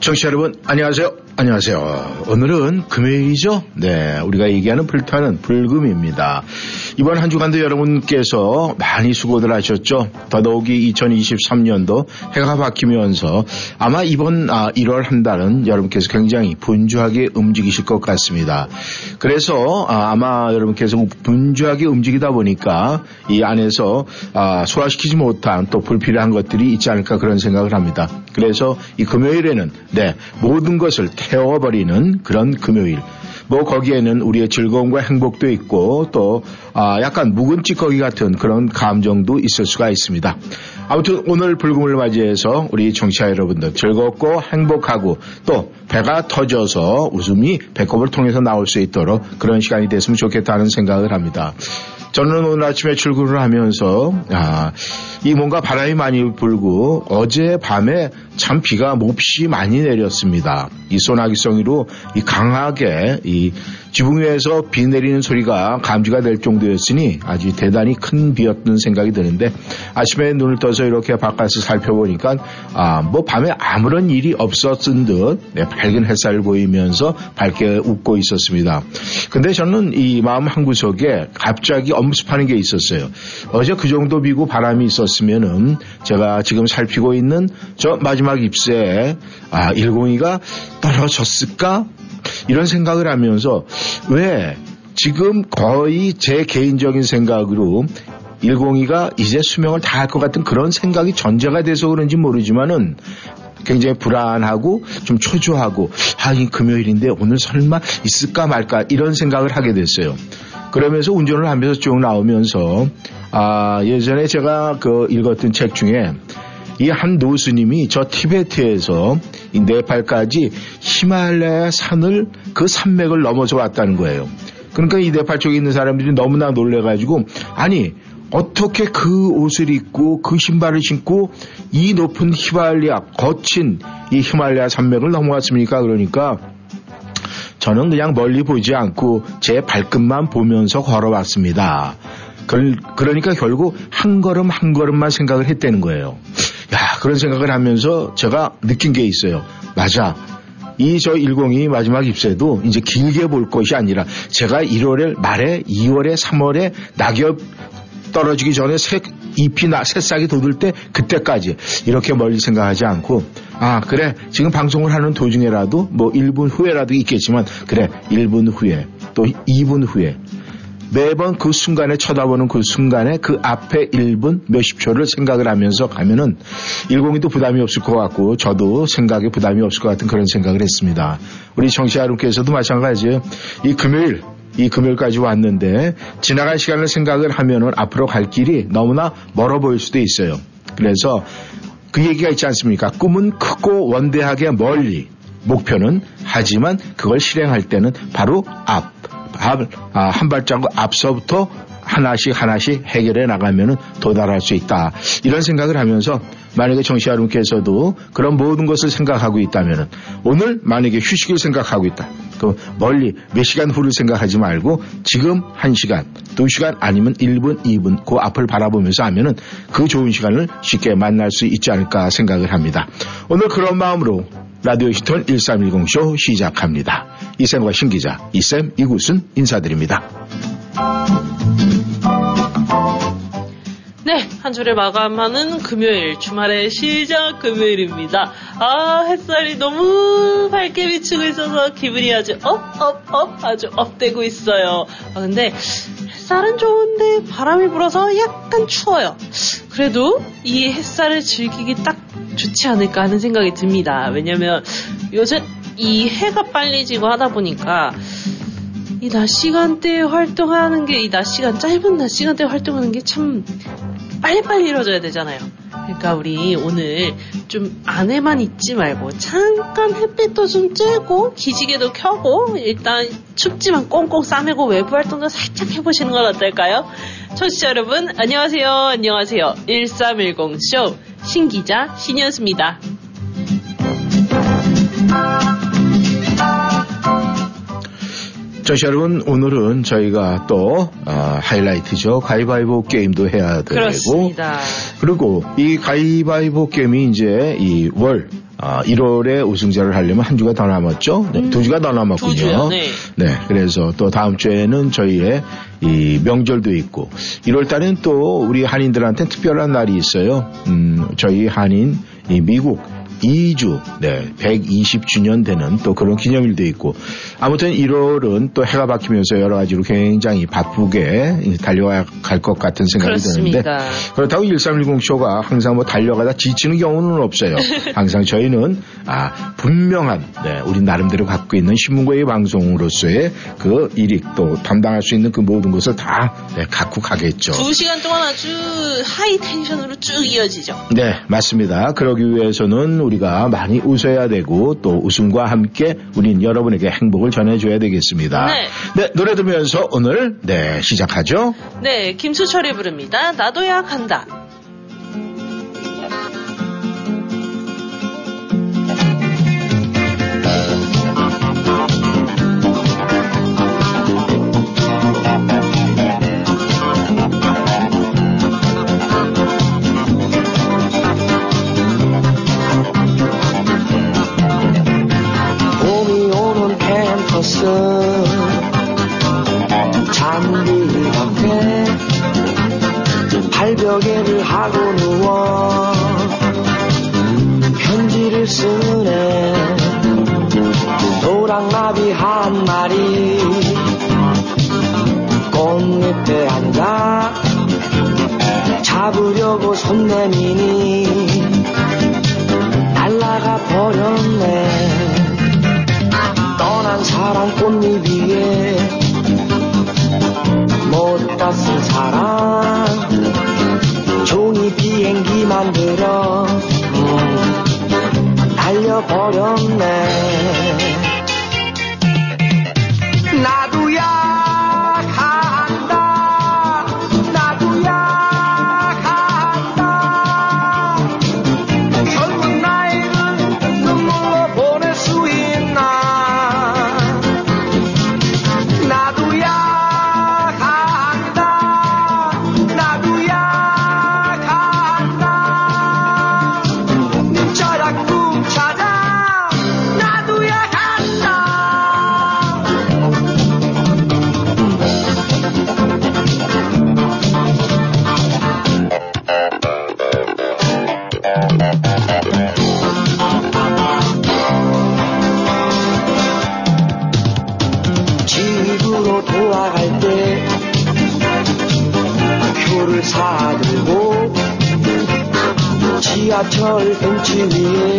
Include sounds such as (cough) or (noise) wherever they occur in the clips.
청취자 여러분, 안녕하세요. 안녕하세요. 오늘은 금요일이죠? 네, 우리가 얘기하는 불타는 불금입니다. 이번 한 주간도 여러분께서 많이 수고들 하셨죠? 더더욱이 2023년도 해가 바뀌면서 아마 이번 아, 1월 한 달은 여러분께서 굉장히 분주하게 움직이실 것 같습니다. 그래서 아, 마 여러분께서 분주하게 움직이다 보니까 이 안에서 아, 소화시키지 못한 또 불필요한 것들이 있지 않을까 그런 생각을 합니다. 그래서 이 금요일에는 네, 모든 것을 태워버리는 그런 금요일. 뭐 거기에는 우리의 즐거움과 행복도 있고 또 아, 약간 묵은 찌꺼기 같은 그런 감정도 있을 수가 있습니다. 아무튼 오늘 불금을 맞이해서 우리 청취자 여러분들 즐겁고 행복하고 또 배가 터져서 웃음이 배꼽을 통해서 나올 수 있도록 그런 시간이 됐으면 좋겠다는 생각을 합니다. 저는 오늘 아침에 출근을 하면서 아, 이 뭔가 바람이 많이 불고 어제 밤에 참 비가 몹시 많이 내렸습니다. 이 소나기성으로 이 강하게 이 지붕 위에서 비 내리는 소리가 감지가 될 정도였으니 아주 대단히 큰 비였던 생각이 드는데 아침에 눈을 떠서 이렇게 바깥을 살펴보니까 아 뭐 밤에 아무런 일이 없었던 듯 네, 밝은 햇살을 보이면서 밝게 웃고 있었습니다. 근데 저는 이 마음 한구석에 갑자기 엄습하는 게 있었어요. 어제 그 정도 비고 바람이 있었으면은 제가 지금 살피고 있는 저 마지막 잎새에 아 102가 떨어졌을까? 이런 생각을 하면서 왜 지금 거의 제 개인적인 생각으로 102가 이제 수명을 다할 것 같은 그런 생각이 전제가 돼서 그런지 모르지만은 굉장히 불안하고 좀 초조하고 아, 이 금요일인데 오늘 설마 있을까 말까 이런 생각을 하게 됐어요. 그러면서 운전을 하면서 쭉 나오면서 아, 예전에 제가 그 읽었던 책 중에 이 한 노스님이 저 티베트에서 이 네팔까지 히말라야 산을 그 산맥을 넘어서 왔다는 거예요. 그러니까 이 네팔 쪽에 있는 사람들이 너무나 놀래가지고 아니 어떻게 그 옷을 입고 그 신발을 신고 이 높은 히말리아 거친 이 히말라야 산맥을 넘어왔습니까? 그러니까 저는 그냥 멀리 보지 않고 제 발끝만 보면서 걸어왔습니다. 그러니까 결국 한 걸음 한 걸음만 생각을 했다는 거예요. 야, 그런 생각을 하면서 제가 느낀 게 있어요. 맞아. 이 저 10이 마지막 입세도 이제 길게 볼 것이 아니라 제가 1월에 말에 2월에 3월에 낙엽 떨어지기 전에 새 잎이 나, 새싹이 돋을 때 그때까지 이렇게 멀리 생각하지 않고 아 그래 지금 방송을 하는 도중에라도 뭐 1분 후에라도 있겠지만 그래 1분 후에 또 2분 후에 매번 그 순간에 쳐다보는 그 순간에 그 앞에 1분 몇십 초를 생각을 하면서 가면은 102도 부담이 없을 것 같고 저도 생각에 부담이 없을 것 같은 그런 생각을 했습니다. 우리 정치 여러분께서도 마찬가지예요. 이 금요일 이 금요일까지 왔는데 지나간 시간을 생각을 하면은 앞으로 갈 길이 너무나 멀어 보일 수도 있어요. 그래서 그 얘기가 있지 않습니까? 꿈은 크고 원대하게 멀리 목표는 하지만 그걸 실행할 때는 바로 앞 아, 한 발자국 앞서부터 하나씩 하나씩 해결해 나가면 도달할 수 있다. 이런 생각을 하면서 만약에 정시 여러분께서도 그런 모든 것을 생각하고 있다면 오늘 만약에 휴식을 생각하고 있다. 그 멀리 몇 시간 후를 생각하지 말고 지금 한 시간, 두 시간 아니면 1분, 2분 그 앞을 바라보면서 하면은 그 좋은 시간을 쉽게 만날 수 있지 않을까 생각을 합니다. 오늘 그런 마음으로 라디오 히턴 1310쇼 시작합니다. 이쌤과 신기자, 이쌤, 이구순 인사드립니다. 네, 한 주를 마감하는 금요일, 주말의 시작 금요일입니다. 아, 햇살이 너무 밝게 비추고 있어서 기분이 아주 up, up, up, 아주 up되고 있어요. 아, 근데 햇살은 좋은데 바람이 불어서 약간 추워요. 그래도 이 햇살을 즐기기 딱 좋지 않을까 하는 생각이 듭니다. 왜냐면 요새 이 해가 빨리 지고 하다 보니까 이 낮 시간대에 활동하는 게 이 낮 시간 짧은 낮 시간대에 활동하는 게 참 빨리빨리 이루어져야 되잖아요. 그러니까 우리 오늘 좀 안에만 있지 말고 잠깐 햇빛도 좀 쬐고 기지개도 켜고 일단 춥지만 꽁꽁 싸매고 외부 활동도 살짝 해보시는 건 어떨까요? 청취자 여러분 안녕하세요 안녕하세요 1310쇼 신기자 신이었습니다. 저시 여러분 오늘은 저희가 또 어, 하이라이트죠 가위바위보 게임도 해야 되고 그렇습니다. 그리고 이 가위바위보 게임이 이제 이월 아, 1월에 우승자를 하려면 한 주가 더 남았죠. 네, 두 주가 더 남았군요. 두 주요, 네. 그래서 또 다음 주에는 저희의 이 명절도 있고 1월 달엔 또 우리 한인들한테 특별한 날이 있어요. 음, 저희 한인 이 미국 2주, 네, 120주년 되는 또 그런 기념일도 있고 아무튼 1월은 또 해가 바뀌면서 여러 가지로 굉장히 바쁘게 달려갈 것 같은 생각이 그렇습니다. 드는데 그렇다고 1310쇼가 항상 뭐 달려가다 지치는 경우는 없어요. (laughs) 항상 저희는 아 분명한 네, 우리 나름대로 갖고 있는 신문고의 방송으로서의 그 일익 또 담당할 수 있는 그 모든 것을 다 네, 갖고 가겠죠. 두 시간 동안 아주 하이 텐션으로 쭉 이어지죠. 네, 맞습니다. 그러기 위해서는 우리 가 많이 웃어야 되고 또 웃음과 함께 우린 여러분에게 행복을 전해줘야 되겠습니다. 네. 네, 노래 들으면서 오늘 네 시작하죠. 네, 김수철이 부릅니다. 나도야 간다. 캠퍼스 잔디 앞에 발베개를 하고 누워 편지를 쓰네. 노랑나비 한 마리 꽃잎에 앉아 잡으려고 손 내미니 날라가 버렸네 사랑 꽃잎 위에 못다 쓴 사랑. 종이 비행기 만들어 음, 달려버렸네 지하철 벤치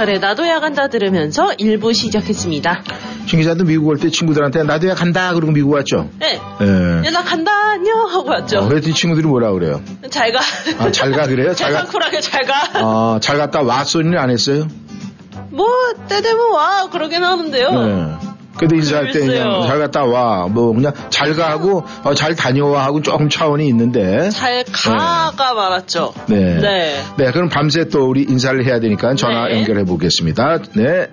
김수철의 나도야 간다 들으면서 1부 시작했습니다. 신 기자도 미국 올 때 친구들한테 나도야 간다 그러고 미국 왔죠. 네. 예. 야, 나 간다, 안녕! 하고 왔죠. 어, 그랬더니 친구들이 뭐라 그래요? 잘 가. 아, 잘 가 그래요? 잘 가. 쿨하게 잘 가. 아, 잘 갔다 와 소리는 안 했어요? 뭐, 때 되면 와. 그러긴 하는데요. 네. 그래도 인사할 때 그냥. 잘 갔다 와. 뭐 그냥 잘 가고 어, 잘 다녀와 하고 조금 차원이 있는데. 잘 가가 많았죠. 네. 네. 네, 그럼 밤새 또 우리 인사를 해야 되니까 전화 네. 연결해 보겠습니다. 네.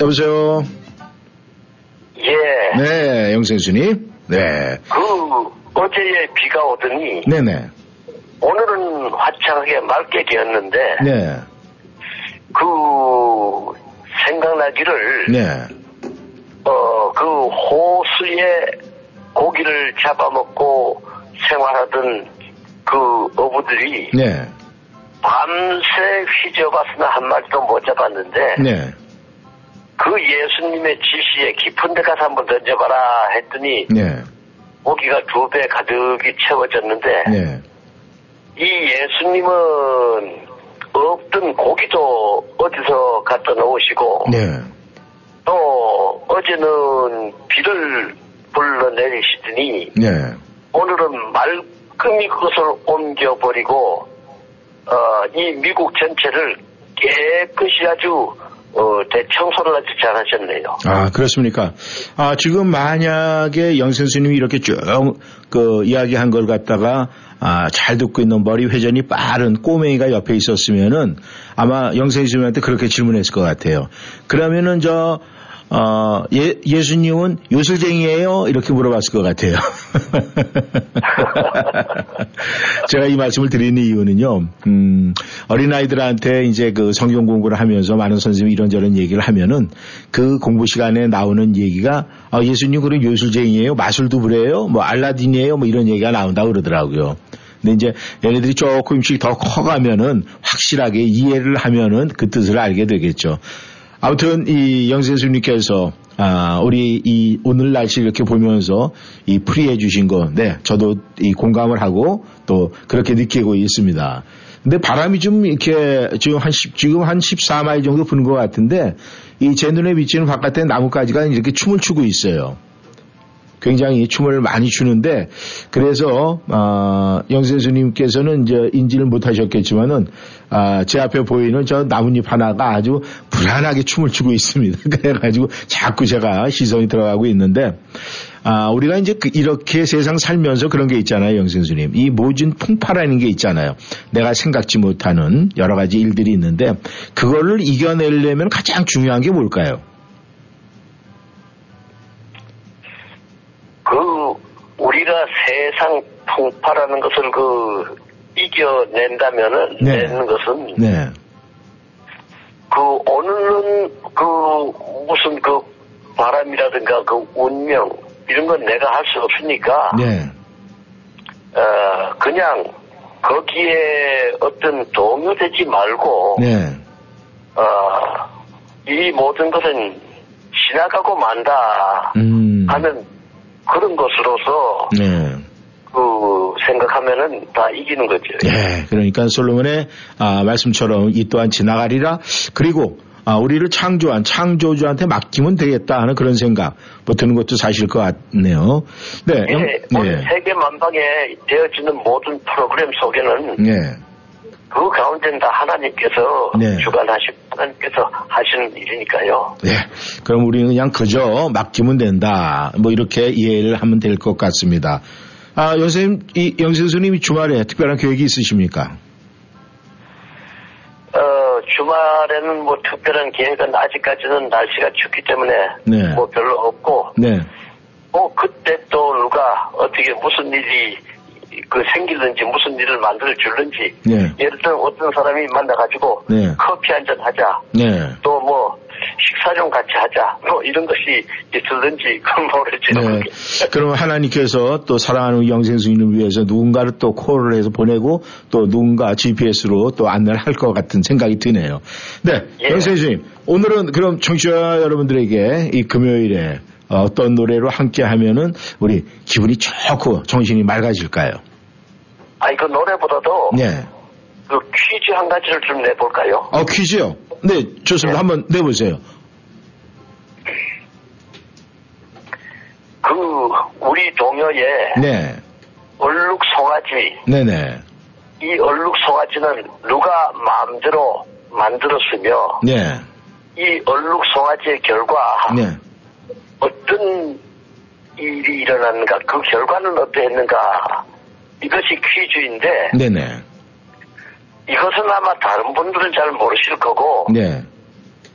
여보세요. 예. 네, 영생수님. 네. 그 어제에 비가 오더니 네네. 오늘은 화창하게 맑게 되었는데 네. 그 생각나기를 네. 어 그 호수에 고기를 잡아먹고 생활하던 그 어부들이 네. 밤새 휘저봤으나 한 마리도 못 잡았는데 네. 그 예수님의 지시에 깊은 데 가서 한번 던져봐라 했더니 네. 고기가 두 배 가득이 채워졌는데 네. 이 예수님은 없던 고기도 어디서 갖다 놓으시고 네. 또 어제는 비를 불러내리시더니 네. 오늘은 말끔히 그것을 옮겨버리고 어, 이 미국 전체를 깨끗이 아주 어, 대청소를 아주 잘 하셨네요. 아, 그렇습니까? 아, 지금 만약에 영생수님이 이렇게 쭉, 그, 이야기한 걸 갖다가, 아, 잘 듣고 있는 머리 회전이 빠른 꼬맹이가 옆에 있었으면은 아마 영생수님한테 그렇게 질문했을 것 같아요. 그러면은 저, 어, 예, 예수님은 요술쟁이에요? 이렇게 물어봤을 것 같아요. (laughs) 제가 이 말씀을 드리는 이유는요, 음, 어린아이들한테 이제 그 성경 공부를 하면서 많은 선생님이 이런저런 얘기를 하면은 그 공부 시간에 나오는 얘기가 아, 예수님 그럼 요술쟁이에요? 마술도 부려요? 뭐 알라딘이에요? 뭐 이런 얘기가 나온다고 그러더라고요. 근데 이제 얘네들이 조금씩 더 커가면은 확실하게 이해를 하면은 그 뜻을 알게 되겠죠. 아무튼 이 영세수님께서 아, 우리 이 오늘 날씨 이렇게 보면서 이 풀이해 주신 거, 네, 저도 이 공감을 하고 또 그렇게 느끼고 있습니다. 근데 바람이 좀 이렇게 지금 한 10, 지금 한 14마일 정도 부는 것 같은데 이 제 눈에 비치는 바깥에 나뭇가지가 이렇게 춤을 추고 있어요. 굉장히 춤을 많이 추는데 그래서 아, 영세수님께서는 이제 인지를 못하셨겠지만은 아, 제 앞에 보이는 저 나뭇잎 하나가 아주 불안하게 춤을 추고 있습니다. (laughs) 그래가지고 자꾸 제가 시선이 들어가고 있는데 아, 우리가 이제 그 이렇게 세상 살면서 그런 게 있잖아요, 영생수님. 이 모진 풍파라는 게 있잖아요. 내가 생각지 못하는 여러 가지 일들이 있는데 그거를 이겨내려면 가장 중요한 게 뭘까요? 세상 풍파라는 것을 그 이겨낸다면은 네. 내는 것은 네. 그 오늘은 그 무슨 그 바람이라든가 그 운명 이런 건 내가 할 수 없으니까 네. 어 그냥 거기에 어떤 동요되지 말고 네. 어이 모든 것은 지나가고 만다 음. 하는 그런 것으로서 네. 그 생각하면은 다 이기는 거죠. 예, 그러니까 솔로몬의 아, 말씀처럼 이 또한 지나가리라. 그리고 아, 우리를 창조한 창조주한테 맡기면 되겠다 하는 그런 생각 뭐 드는 것도 사실 것 같네요. 네, 영- 예, 오늘 세계 만방에 되어지는 모든 프로그램 속에는 네, 그 가운데는 다 하나님께서 네. 주관하시고 하나님께서 하시는 일이니까요. 네. 그럼 우리는 그냥 그저 맡기면 된다. 뭐 이렇게 이해를 하면 될 것 같습니다. 아, 선생님, 이 영생수님이 주말에 특별한 계획이 있으십니까? 어, 주말에는 뭐 특별한 계획은 아직까지는 날씨가 춥기 때문에 네. 뭐 별로 없고 네, 뭐 그때 또 누가 어떻게 무슨 일이 그 생기든지 무슨 일을 만들어 줄는지 네. 예를 들어 어떤 사람이 만나가지고 네. 커피 한 잔 하자 네. 또뭐 식사 좀 같이 하자 뭐 이런 것이 있을는지 그건 모르지요. 네. 그럼 하나님께서 또 사랑하는 영생수님을 위해서 누군가를 또 콜을 해서 보내고 또 누군가 GPS로 또 안내를 할 것 같은 생각이 드네요. 네. 예. 영생수님, 오늘은 그럼 청취자 여러분들에게 이 금요일에 어떤 노래로 함께 하면은 우리 기분이 좋고 정신이 맑아질까요? 아니 그 노래보다도 네. 그 퀴즈 한 가지를 좀 내볼까요? 어, 퀴즈요? 네, 좋습니다. 네. 한번 내보세요. 그 우리 동요에 네, 얼룩 송아지 네네, 이 얼룩 송아지는 누가 마음대로 만들었으며 네, 이 얼룩 송아지의 결과 네, 어떤 일이 일어났는가 그 결과는 어떠했는가. 이것이 퀴즈인데 네네, 이것은 아마 다른 분들은 잘 모르실 거고 네,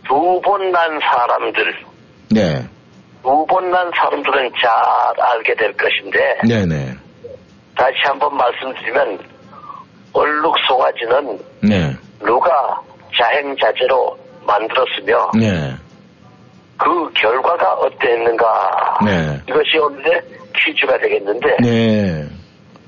두 번 난 사람들 네, 두 번 난 사람들은 잘 알게 될 것인데 네네, 다시 한번 말씀드리면 얼룩 송아지는 네, 누가 자행자재로 만들었으며 네, 그 결과가 어땠는가 네. 이것이 오늘의 퀴즈가 되겠는데 네.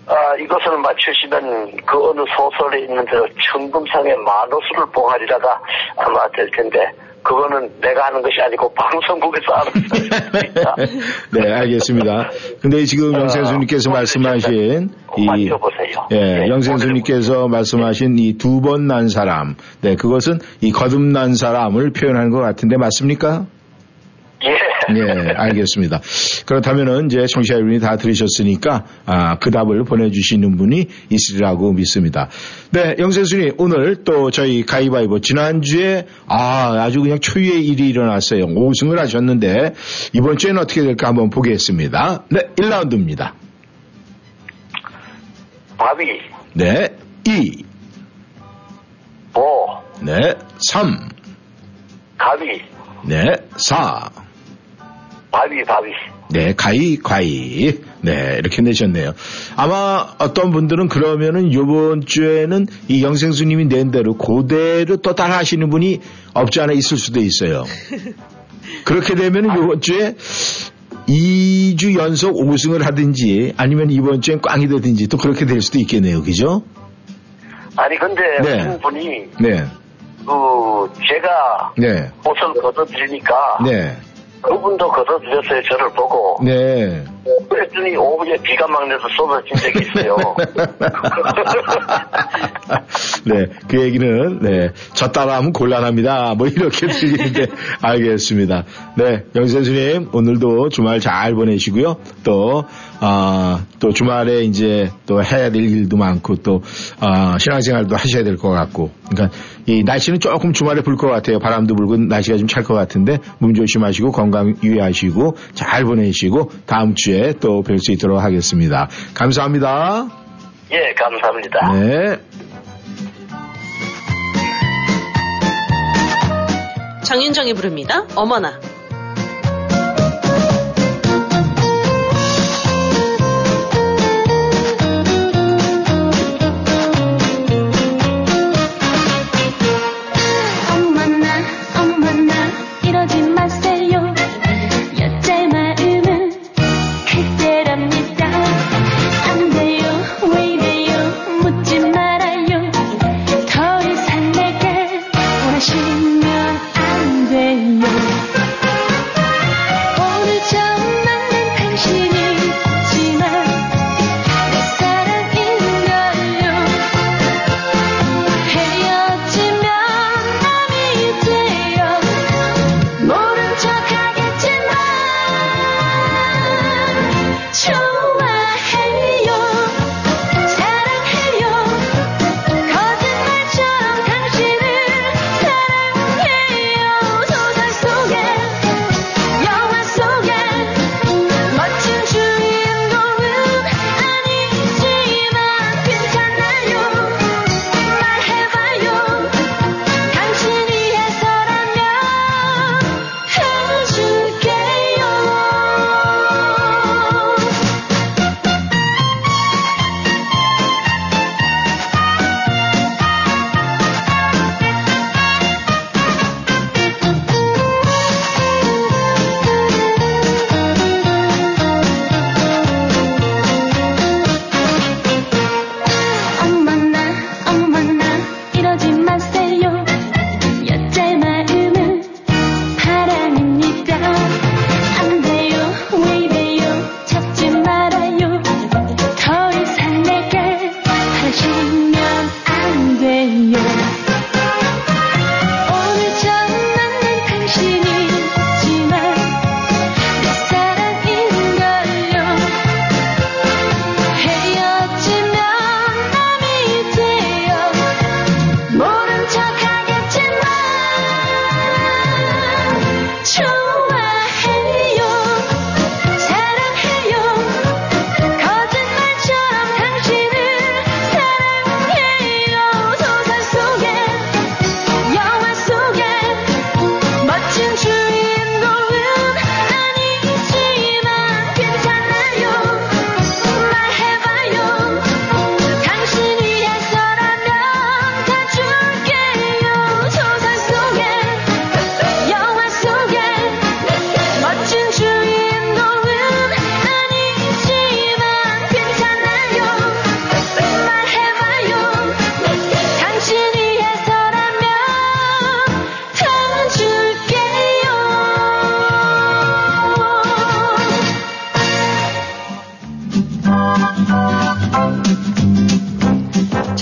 아, 이것을 맞추시면 그 어느 소설에 있는 대로 천금상의 만호수를 봉하리라가 아마 될 텐데 그거는 내가 하는 것이 아니고 방송국에서 알았습니다. (laughs) 네, 알겠습니다. 근데 지금 아, 영생수님께서 오늘 말씀하신 이 맞춰보세요. 예, 네, 영생수님께서 말씀하신 이 두 번 난 사람, 네, 그것은 이 거듭난 사람을 표현하는 것 같은데 맞습니까? 예. 예, 알겠습니다. 그렇다면은 이제 청취자 여러분이 다 들으셨으니까 아, 그 답을 보내주시는 분이 있으리라고 믿습니다. 네, 영생수님 오늘 또 저희 가위바위보 지난주에 아 아주 그냥 초유의 일이 일어났어요. 5승을 하셨는데 이번 주에는 어떻게 될까 한번 보겠습니다. 네, 1라운드입니다. 바위, 네, 2, 보, 네, 3, 가위, 네, 4, 바위, 바위. 네, 가위, 가위. 네, 이렇게 내셨네요. 아마 어떤 분들은 그러면은 요번 주에는 이 영생수님이 낸 대로 그대로 또 따라 하시는 분이 없지 않아 있을 수도 있어요. (laughs) 그렇게 되면은 요번 주에 2주 연속 5승을 하든지 아니면 이번 주엔 꽝이 되든지 또 그렇게 될 수도 있겠네요. 그죠? 아니 근데 네. 한 분이 네, 그 제가 네, 옷을 걷어드리니까 네, 그분도 걷어드렸어요 저를 보고 네. 그랬더니 오후에 비가 막 내서 쏟아진 적이 있어요 (laughs) 네, 그 얘기는, 네, 저 따라하면 곤란합니다. 뭐 이렇게 들리는데, (laughs) 알겠습니다. 네, 영 선수님, 오늘도 주말 잘 보내시고요. 또, 아, 또 주말에 이제 또 해야 될 일도 많고, 또, 아, 신앙생활도 하셔야 될 것 같고. 그러니까, 이 날씨는 조금 주말에 불 것 같아요. 바람도 불고 날씨가 좀 찰 것 같은데, 몸 조심하시고, 건강 유의하시고, 잘 보내시고, 다음 주에 또 뵐 수 있도록 하겠습니다. 감사합니다. 예 감사합니다 네. 장윤정이 부릅니다. 어머나. 어머나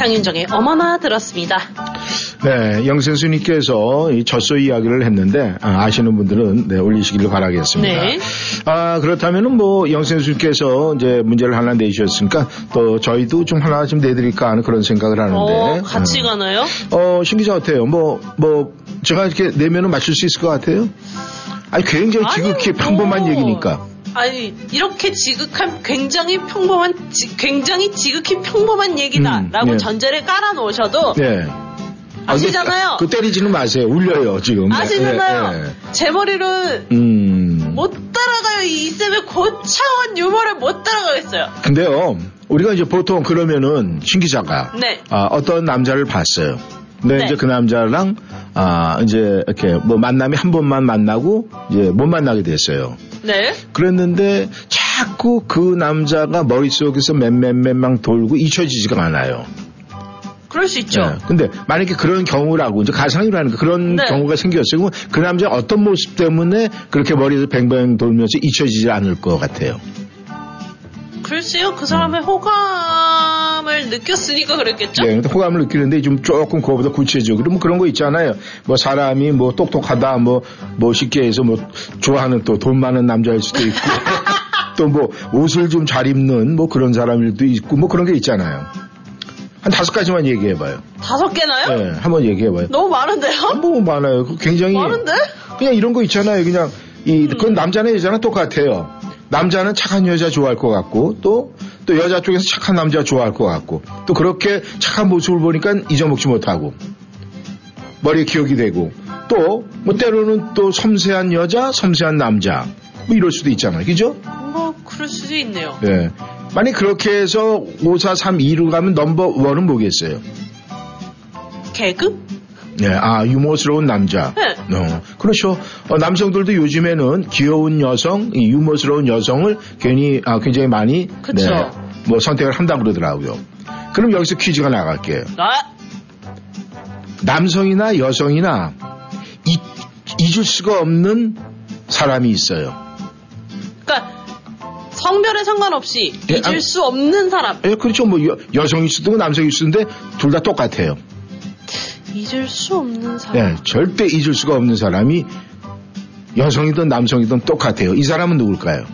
장윤정의 어머나 들었습니다. 네, 영생수님께서 이 젖소 이야기를 했는데 아, 시는 분들은 네, 올리시기를 바라겠습니다. 네. 아 그렇다면은 뭐 영생수님께서 이제 문제를 하나 내주셨으니까 또 저희도 좀 하나 좀 내드릴까 하는 그런 생각을 하는데. 어, 같이 음. 가나요? 어, 신 기자 어때요? 뭐, 뭐, 제가 이렇게 내면은 맞출 수 있을 것 같아요? 아니, 굉장히 지극히 아니요, 평범한 뭐. 얘기니까. 아니 이렇게 지극한 굉장히 평범한 지- 굉장히 지극히 평범한 얘기다라고 음, 예. 전제를 깔아 놓으셔도 예. 아, 아시잖아요. 그 때리지는 마세요. 울려요, 지금. 아시잖아요. 예, 예. 제 머리는 음. 못 따라가요. 이 쌤의 고차원 유머를 못 따라가겠어요. 근데요, 우리가 이제 보통 그러면은 신 기자가 네. 아, 어떤 남자를 봤어요. 근데 네. 이제 그 남자랑 아, 이제 이렇게 뭐 만남이 한 번만 만나고 이제 못 만나게 됐어요. 네. 그랬는데 자꾸 그 남자가 머릿속에서 맴맴맴망 돌고 잊혀지지가 않아요. 그럴 수 있죠. 네. 근데 만약에 그런 경우라고 이제 가상이라는 그런 네. 경우가 생겼어요. 그럼 그 남자 어떤 모습 때문에 그렇게 머리에서 뱅뱅 돌면서 잊혀지지 않을 것 같아요. 글쎄요, 그 사람의 호감 을 느꼈으니까 그랬겠죠? 네, 근데 호감을 느끼는데 좀 조금 그거보다 구체적으로 뭐 그런 거 있잖아요. 뭐 사람이 뭐 똑똑하다, 뭐, 뭐 쉽게 해서 뭐 좋아하는 또 돈 많은 남자일 수도 있고 (laughs) 또 뭐 옷을 좀 잘 입는 뭐 그런 사람일도 있고 뭐 그런 게 있잖아요. 한 다섯 가지만 얘기해봐요. 다섯 개나요? 네, 한번 얘기해봐요. 너무 많은데요? 너무 많아요. 그 굉장히 많은데? 그냥 이런 거 있잖아요. 그냥 이 그건 남자나 여자나 똑같아요. 남자는 착한 여자 좋아할 것 같고 또 또 여자 쪽에서 착한 남자 좋아할 것 같고 또 그렇게 착한 모습을 보니까 잊어먹지 못하고 머리에 기억이 되고 또 뭐 때로는 또 섬세한 여자, 섬세한 남자 뭐 이럴 수도 있잖아요. 그죠? 뭐, 그럴 수도 있네요. 예. 만약 그렇게 해서 5, 4, 3, 2로 가면 넘버 원은 뭐겠어요? 개그? 네, 아, 유머스러운 남자. 네. 어, 그렇죠. 어, 남성들도 요즘에는 귀여운 여성, 이 유머스러운 여성을 괜히, 아, 굉장히 많이, 그쵸. 뭐 선택을 한다고 그러더라고요. 그럼 여기서 퀴즈가 나갈게요. 아, 남성이나 여성이나 잊, 잊을 수가 없는 사람이 있어요. 그러니까 성별에 상관없이 예, 잊을 아- 수 없는 사람. 예, 그렇죠. 뭐 여, 여성일 수도 있고 남성일 수도 있는데 둘 다 똑같아요. 잊을 수 없는 사람. 예, 절대 잊을 수가 없는 사람이 여성이든 남성이든 똑같아요. 이 사람은 누굴까요?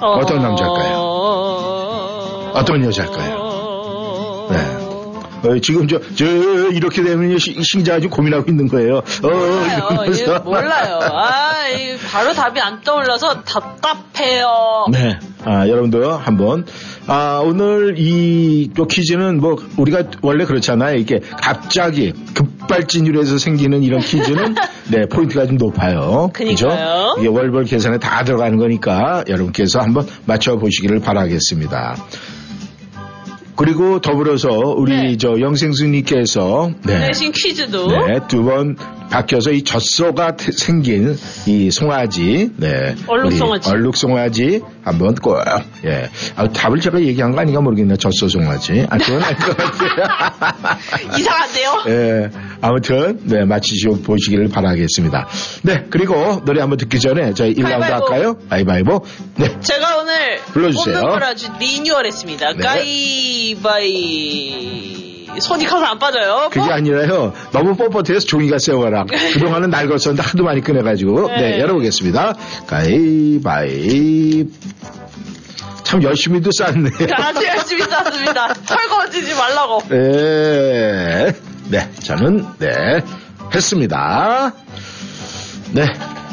어 떤 남자일까요? 어떤 여자일까요? 네. 어, 지금 저, 저, 이렇게 되면 신기자가 좀 고민하고 있는 거예요. 어, 몰라요. 예, 몰라요. 아, 이 바로 답이 안 떠올라서 답답해요. 네. 아, 여러분도 한번. 아, 오늘 이, 또 퀴즈는 뭐, 우리가 원래 그렇잖아요. 이게 갑자기 급발진율에서 생기는 이런 퀴즈는, (laughs) 네, 포인트가 좀 높아요. 그죠? 이게 월별 계산에 다 들어가는 거니까 여러분께서 한번 맞춰 보시기를 바라겠습니다. 그리고 더불어서 우리 네. 저 영생수님께서 네. 내신 퀴즈도 네, 두 번 바뀌어서 이 젖소가 태- 생긴 이 송아지, 네. 얼룩송아지. 얼룩송아지 한번 꼭, 예. 아, 답을 제가 얘기한 거 아닌가 모르겠네, 젖소 송아지. 아, 그건 아닌 것 같아요. (laughs) 이상한데요? (laughs) 예. 아무튼, 네, 마치시고 보시기를 바라겠습니다. 네, 그리고 노래 한번 듣기 전에 저희 1라운드 가위바위보. 할까요? 가위바위보. 네. 제가 오늘 불러주세요. 뽑는 걸 아주 리뉴얼 했습니다. 네. 가위바위 손이 커서 안 빠져요. 그게 아니라요. 너무 뻣뻣해서 종이가 세워라. 그동안은 날것었는데 하도 많이 꺼내가지고. 네, 네. 열어보겠습니다. 가위바위. 참 열심히도 쌌네. 아주 열심히 쌌습니다. 털거지지 말라고. 네. 네, 저는, 네, 했습니다. 네,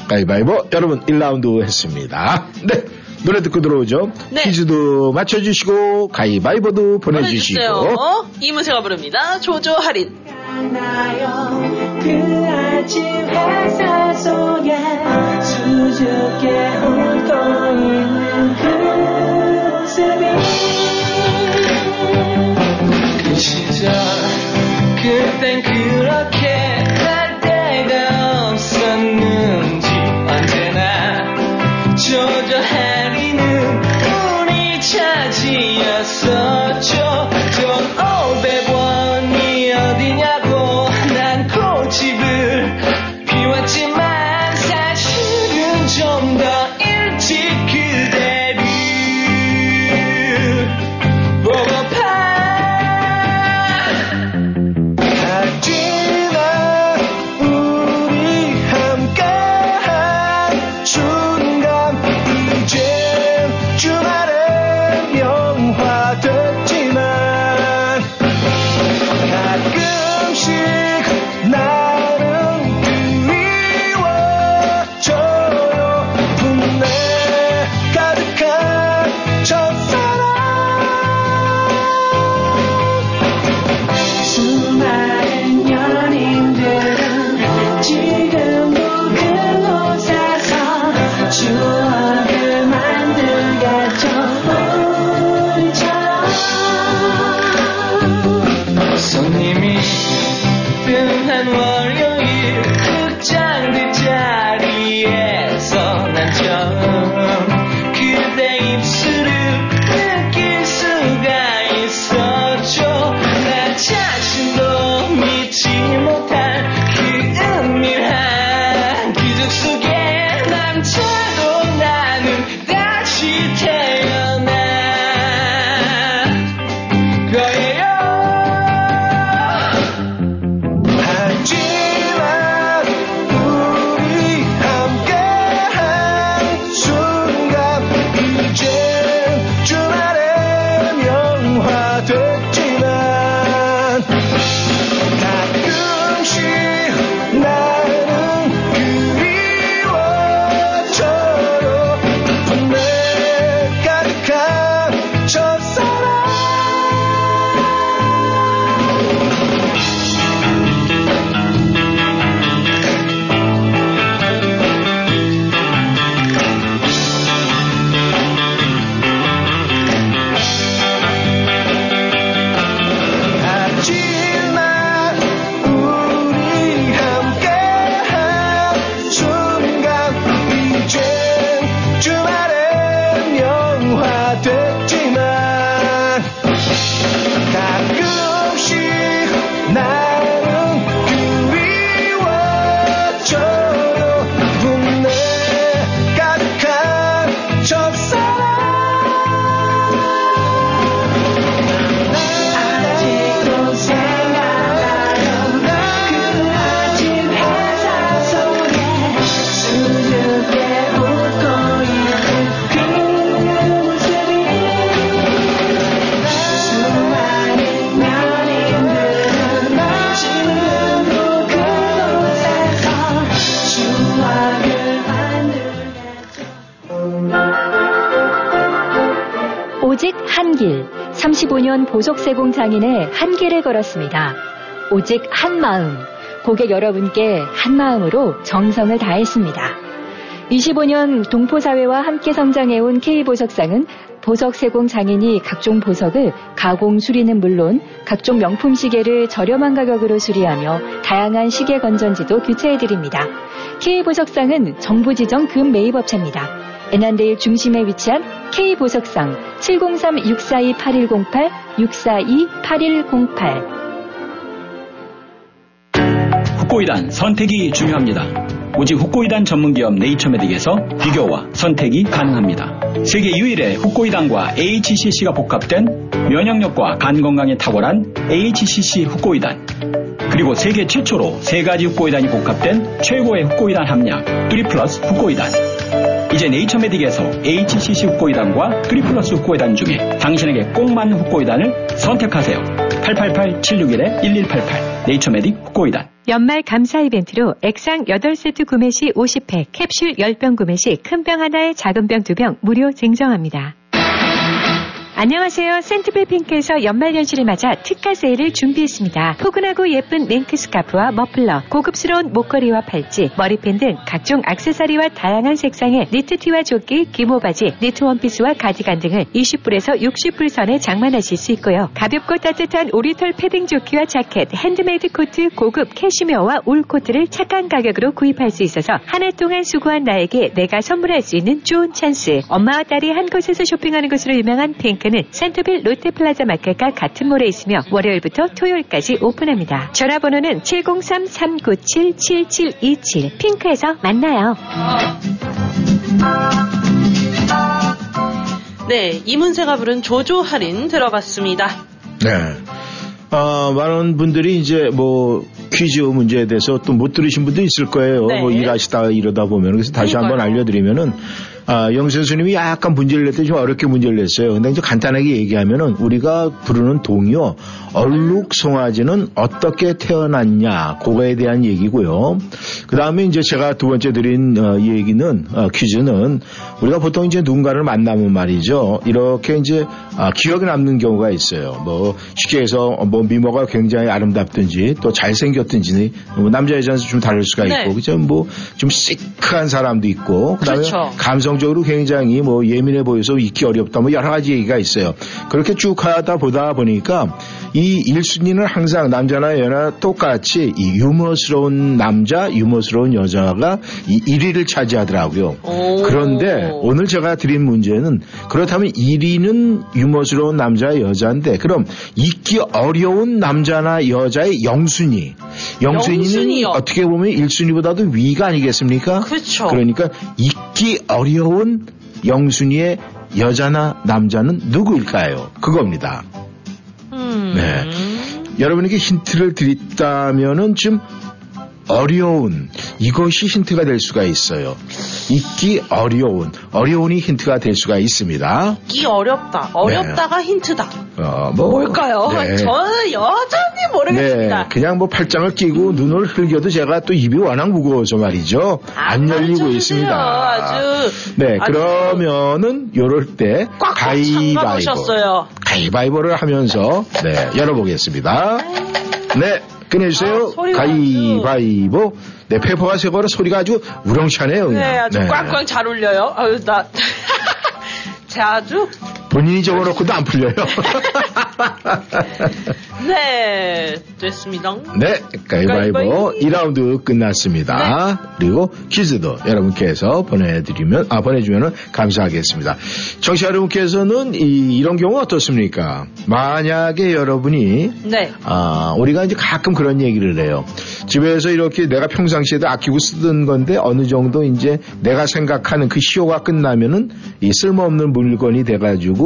가위바위보. 여러분, 1라운드 했습니다. 네. 노래 듣고 들어오죠. 네. 퀴즈도 맞춰주시고, 가위바위보도 보내주시고. 보내주세요. 이문세가 부릅니다. 조조 할인. 그 아침 햇살 속에 수줍게 웃고 있는 그 모습이 그 시절 그땐 그렇게 할 데가 없었는지 언제나 조 차 35년 보석세공 장인의 한계를 걸었습니다. 오직 한 마음, 고객 여러분께 한 마음으로 정성을 다했습니다. 25년 동포사회와 함께 성장해온 K보석상은 보석 세공 장인이 각종 보석을 가공 수리는 물론 각종 명품 시계를 저렴한 가격으로 수리하며 다양한 시계 건전지도 교체해드립니다. K보석상은 정부 지정 금 매입업체입니다. 애난데일 중심에 위치한 K보석상 703-642-8108, 642-8108 후코이단 선택이 중요합니다. 오직 후코이단 전문기업 네이처메딕에서 비교와 선택이 가능합니다. 세계 유일의 후코이단과 HCC가 복합된 면역력과 간 건강에 탁월한 HCC 후코이단 그리고 세계 최초로 세 가지 후코이단이 복합된 최고의 후코이단 함량 3 플러스 후코이단 이제 네이처메딕에서 HCC 후코이단과 3 플러스 후코이단 중에 당신에게 꼭 맞는 후코이단을 선택하세요. 888-761-1188 네이처메딕 후코이단 연말 감사 이벤트로 액상 8세트 구매 시 50팩, 캡슐 10병 구매 시 큰 병 하나에 작은 병 2병 무료 증정합니다. 안녕하세요. 센터빌 핑크에서 연말연시를 맞아 특가 세일을 준비했습니다. 포근하고 예쁜 밍크 스카프와 머플러, 고급스러운 목걸이와 팔찌, 머리핀 등 각종 액세서리와 다양한 색상의 니트티와 조끼, 기모바지, 니트 원피스와 가디건 등을 20불에서 60불 선에 장만하실 수 있고요. 가볍고 따뜻한 오리털 패딩 조끼와 자켓, 핸드메이드 코트, 고급 캐시미어와 울 코트를 착한 가격으로 구입할 수 있어서 한 해 동안 수고한 나에게 내가 선물할 수 있는 좋은 찬스. 엄마와 딸이 한 곳에서 쇼핑하는 것으로 유명한 핑크 는 센터빌 롯데플라자 마켓과 같은 몰에 있으며 월요일부터 토요일까지 오픈합니다. 전화번호는 703-397-7727 핑크에서 만나요. 네, 이문세가 부른 조조 할인 들어봤습니다. 네. 어, 많은 분들이 이제 뭐 퀴즈 문제에 대해서 또 못 들으신 분도 있을 거예요. 네. 뭐 일하시다 이러다 보면. 그래서 다시 한번 그러니까요. 알려드리면은 아, 영선 스님이 약간 문제를 냈더니 좀 어렵게 문제를 냈어요. 근데 이제 간단하게 얘기하면은 우리가 부르는 동요 얼룩 송아지는 어떻게 태어났냐 그거에 대한 얘기고요. 그 다음에 이제 제가 두 번째 드린 어, 이 얘기는 어, 퀴즈는 우리가 보통 이제 누군가를 만나면 말이죠. 이렇게 이제 아, 기억에 남는 경우가 있어요. 뭐 쉽게 해서 뭐 미모가 굉장히 아름답든지 또 잘생겼든지 뭐 남자 여자는 좀 다를 수가 있고 네. 그죠? 뭐 좀 시크한 사람도 있고 그다음에 그렇죠. 감성 적으로 굉장히 뭐 예민해 보여서 잊기 어렵다 뭐 여러 가지 얘기가 있어요. 그렇게 쭉 하다 보다 보니까 이 1순위는 항상 남자나 여나 똑같이 이 유머스러운 남자, 유머스러운 여자가 이 1위를 차지하더라고요. 오. 그런데 오늘 제가 드린 문제는 그렇다면 1위는 유머스러운 남자, 여자인데 그럼 잊기 어려운 남자나 여자의 영순위. 영순위는. 어떻게 보면 1순위보다도 위가 아니겠습니까? 그렇죠. 그러니까 잊기 어려운 영순위의 여자나 남자는 누구일까요? 그겁니다. 음. 네. 여러분에게 힌트를 드렸다면은 좀 어려운 이것이 힌트가 될 수가 있어요. 잊기 어려운 어려운이 힌트가 될 수가 있습니다. 기 어렵다. 어렵다가 힌트다. 어, 뭐 뭘까요? 네. 저는 여전히 모르겠습니다. 네, 그냥 뭐 팔짱을 끼고 눈을 흘겨도 제가 또 입이 워낙 무거워서 말이죠. 안 열리고 가르쳐주세요. 있습니다. 아주. 네, 아주 그러면은 요럴 때 가위바위보. 가위바위보를 하면서 네, 열어보겠습니다. 네, 꺼내주세요. 아, 가위바위보. 네, 페퍼가 세거라 소리가 아주 우렁차네요. 그냥. 네, 아주 꽝꽝 잘 울려요. 아유, 나. (laughs) 자, 아주. 본인이 적어놓고도 안 풀려요. (laughs) 네, 됐습니다. 네, 가위바위보 가위바위보. 2라운드 끝났습니다. 그리고 퀴즈도 여러분께서 보내드리면, 아, 보내주면 감사하겠습니다. 청취자 여러분께서는 이, 이런 경우 어떻습니까? 만약에 여러분이 네. 아, 우리가 이제 가끔 그런 얘기를 해요. 집에서 이렇게 내가 평상시에도 아끼고 쓰던 건데 어느 정도 이제 내가 생각하는 그 시효가 끝나면은 이 쓸모없는 물건이 돼가지고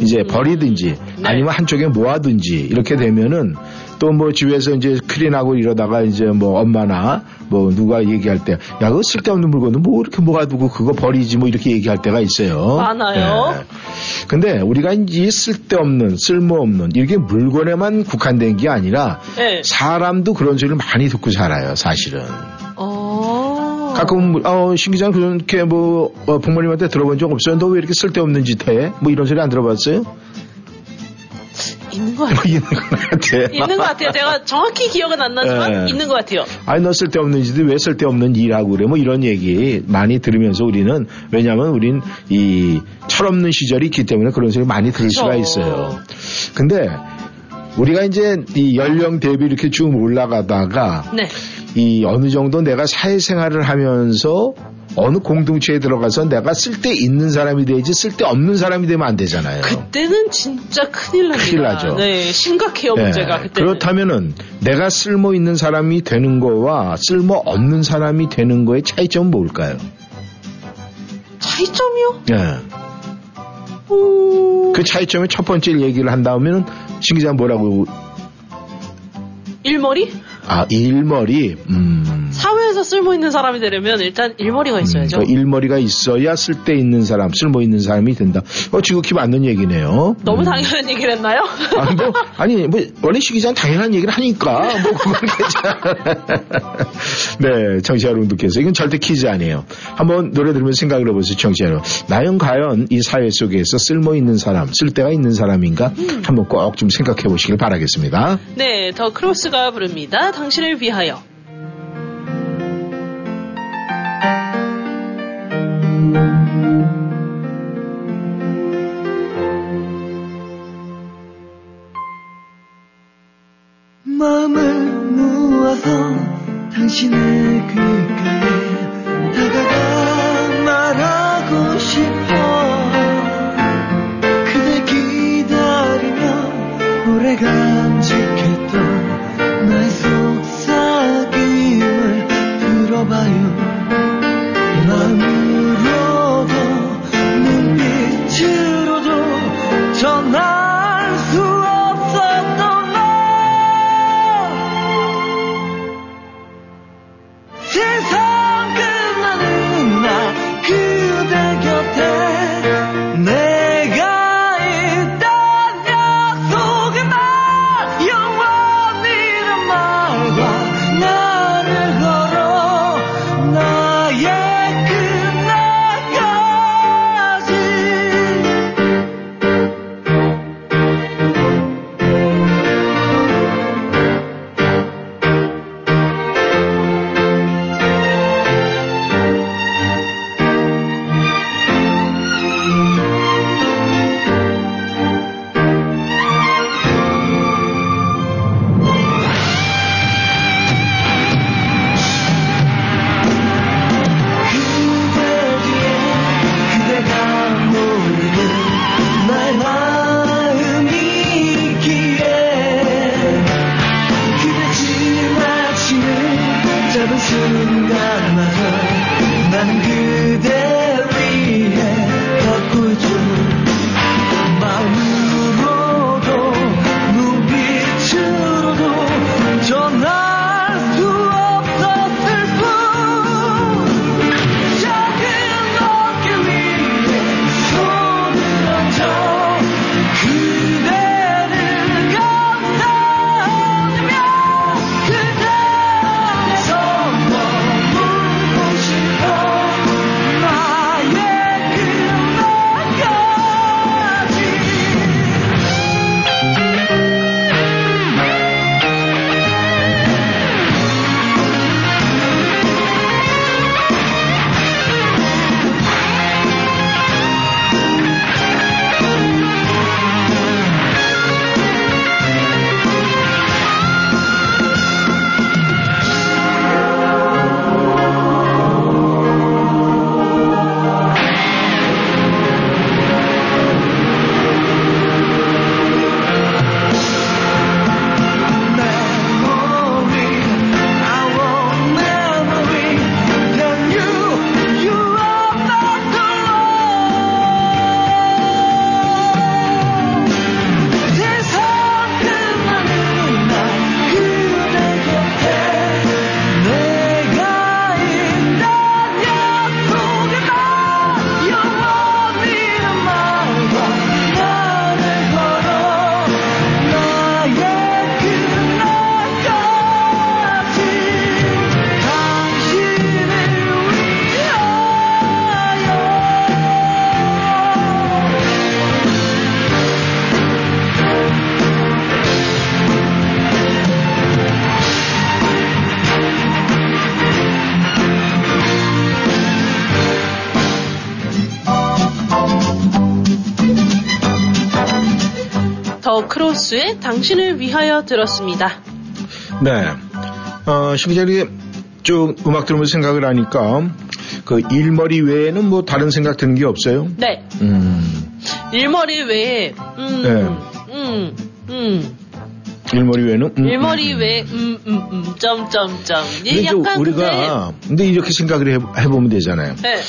이제 버리든지 네. 아니면 한쪽에 모아든지 이렇게 되면은 또 뭐 집에서 이제 클린하고 이러다가 이제 뭐 엄마나 뭐 누가 얘기할 때 야, 그거 쓸데없는 물건은 뭐 이렇게 모아두고 그거 버리지 뭐 이렇게 얘기할 때가 있어요. 많아요. 네. 근데 우리가 이제 쓸데없는 쓸모없는 이게 물건에만 국한된 게 아니라 네. 사람도 그런 소리를 많이 듣고 살아요, 사실은. 어. 가끔, 어, 신 기자는 그렇게 뭐, 어, 부모님한테 들어본 적 없어요? 너 왜 이렇게 쓸데없는 짓 해? 뭐 이런 소리 안 들어봤어요? 있는 것 같아요. 있는 것 같아. 있는 것 같아요. 제가 정확히 기억은 안 나지만 예. 있는 것 같아요. 아니 너 쓸데없는 짓이 왜 쓸데없는 일하고 그래 뭐 이런 얘기 많이 들으면서 우리는 왜냐하면 우린 이 철없는 시절이 있기 때문에 그런 소리 많이 들을 그쵸. 수가 있어요. 근데 우리가 이제 이 연령 대비 이렇게 쭉 올라가다가 네. 이 어느 정도 내가 사회생활을 하면서 어느 공동체에 들어가서 내가 쓸데 있는 사람이 되지 쓸데 없는 사람이 되면 안 되잖아요. 그때는 진짜 큰일 납니다. 큰일 나죠. 네, 심각해요 네, 문제가 그때. 그렇다면은 내가 쓸모 있는 사람이 되는 거와 쓸모 없는 사람이 되는 거의 차이점은 뭘까요? 차이점이요? 예. 음, 그 차이점의 첫 번째 얘기를 한다면은 신 기자 뭐라고 일머리? 아 일머리 음. 사회에서 쓸모 있는 사람이 되려면 일단 일머리가 있어야죠. 그 일머리가 있어야 쓸데 있는 사람, 쓸모 있는 사람이 된다. 어, 지극히 맞는 얘기네요. 너무 음. 당연한 얘기를 했나요? 아, 뭐, 아니, 뭐, 원래 시기자는 당연한 얘기를 하니까, 뭐, 그건 괜찮아. (laughs) 네, 청취자 여러분들께서, 이건 절대 퀴즈 아니에요. 한번 노래 들으면서 생각을 해보세요, 청취자 여러분. 나연 과연 이 사회 속에서 쓸모 있는 사람, 쓸데가 있는 사람인가? 한번 꼭 좀 생각해 보시길 바라겠습니다. 네, 더 크로스가 부릅니다. 당신을 위하여. 마음을 모아서 당신의 귓 더 크로스의 당신을 위하여 들었습니다. 네. 어, 신 기자님 좀 음악 들으면서 생각을 하니까 그 일머리 외에는 뭐 다른 생각 드는 게 없어요? 네. 음, 일머리 외에, 음, 네. 음, 음. 일머리 외에는? 음, 일머리 음, 음. 외에, 음, 음, 음, 점점점. 근데 약간 우리가 근데 이렇게 생각을 해, 해보면 되잖아요. 근데, 네.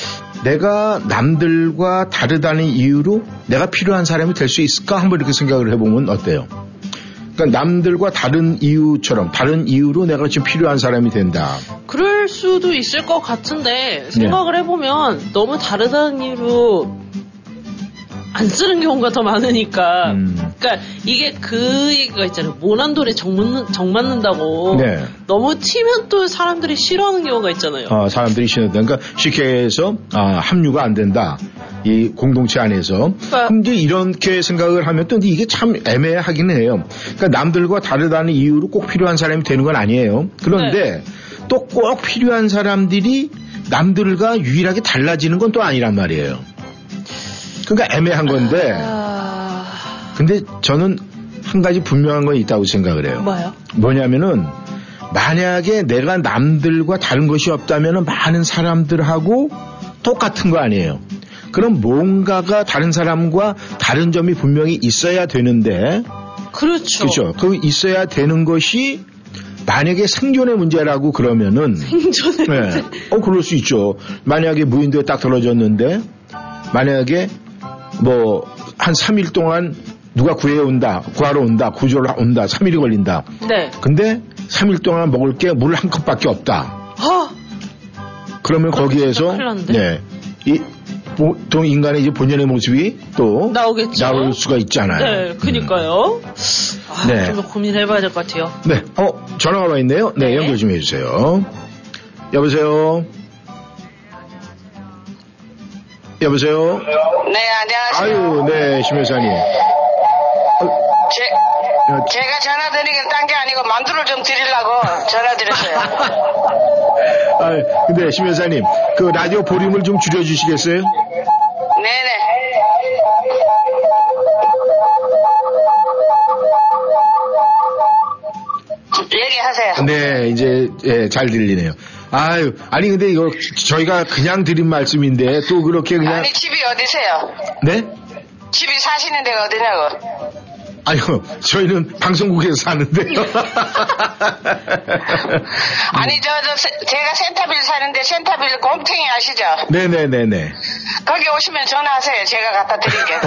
내가 남들과 다르다는 이유로 내가 필요한 사람이 될 수 있을까 한번 이렇게 생각을 해보면 어때요? 그러니까 남들과 다른 이유처럼 다른 이유로 내가 지금 필요한 사람이 된다. 그럴 수도 있을 것 같은데 네. 생각을 해보면 너무 다르다는 이유로 안 쓰는 경우가 더 많으니까. 음. 그러니까 이게 그 얘기가 있잖아요. 모난돌에 정, 맞는, 정 맞는다고. 네. 너무 튀면 또 사람들이 싫어하는 경우가 있잖아요. 어, 사람들이 신었다. 그러니까 쉽게 해서 아, 합류가 안 된다. 이 공동체 안에서. 그러니까- 이제 이렇게 생각을 하면 또 이게 참 애매하긴 해요. 그러니까 남들과 다르다는 이유로 꼭 필요한 사람이 되는 건 아니에요. 그런데 또꼭 필요한 사람들이 남들과 유일하게 달라지는 건 또 아니란 말이에요. 그러니까 애매한 건데. 아, 근데 저는 한 가지 분명한 건 있다고 생각을 해요. 뭐요? 뭐냐면은 만약에 내가 남들과 다른 것이 없다면 많은 사람들하고 똑같은 거 아니에요. 그럼 뭔가가 다른 사람과 다른 점이 분명히 있어야 되는데 그렇죠. 그렇죠. 그 있어야 되는 것이 만약에 생존의 문제라고 그러면은 생존의 네. 문제. 어 그럴 수 있죠. 만약에 무인도에 딱 떨어졌는데 만약에 뭐 한 3일 동안 누가 구해 온다, 구하러 온다, 구조를 온다, 3일이 걸린다. 네. 근데 3일 동안 먹을 게 물 한 컵밖에 없다. 아, 그러면 거기에서 큰일 났는데? 네. 이 보통 인간의 이제 본연의 모습이 또 나오겠죠. 나올 수가 있잖아요. 네, 그니까요. 아, 네. 좀더 고민을 해봐야 될 것 같아요. 네. 어, 전화가 와 있네요. 네, 네. 연결 좀 해주세요. 여보세요? 여보세요? 네, 안녕하세요. 아유, 네, 심 여사님. 제, 어, 제가 전화 드리긴 딴 게 아니고 만두를 좀 드리려고 전화 드렸어요. (laughs) 아, 근데 심 여사님, 그 라디오 볼륨을 좀 줄여주시겠어요? 네네. 얘기하세요. 네, 이제, 예, 잘 들리네요. 아유, 아니, 근데 이거 저희가 그냥 드린 말씀인데 또 그렇게 그냥, 아니, 집이 어디세요? 네? 집이 사시는 데가 어디냐고. 아니요, 저희는 방송국에서 사는데요. (laughs) 아니, 저, 저, 세- 제가 센터빌 사는데 센터빌 곰탱이 아시죠? 네네네네. 거기 오시면 전화하세요. 제가 갖다 드릴게요.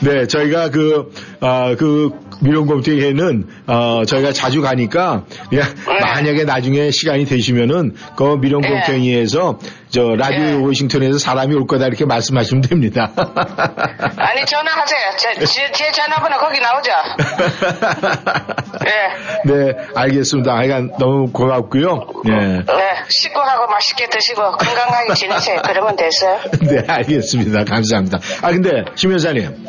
(laughs) 네, 저희가 그, 아, 그, 미련곰탱이에는, 어, 저희가 자주 가니까, 네. 만약에 나중에 시간이 되시면은, 그 미련곰탱이에서, 저, 라디오 네. 워싱턴에서 사람이 올 거다, 이렇게 말씀하시면 됩니다. (laughs) 아니, 전화하세요. 제, 제, 제 전화번호 거기 나오죠? (laughs) 네. 네, 알겠습니다. 하여간 너무 고맙고요. 네. 네, 식구하고 맛있게 드시고 건강하게 지내세요. 그러면 됐어요. (laughs) 네, 알겠습니다. 감사합니다. 아, 근데, 심 여사님,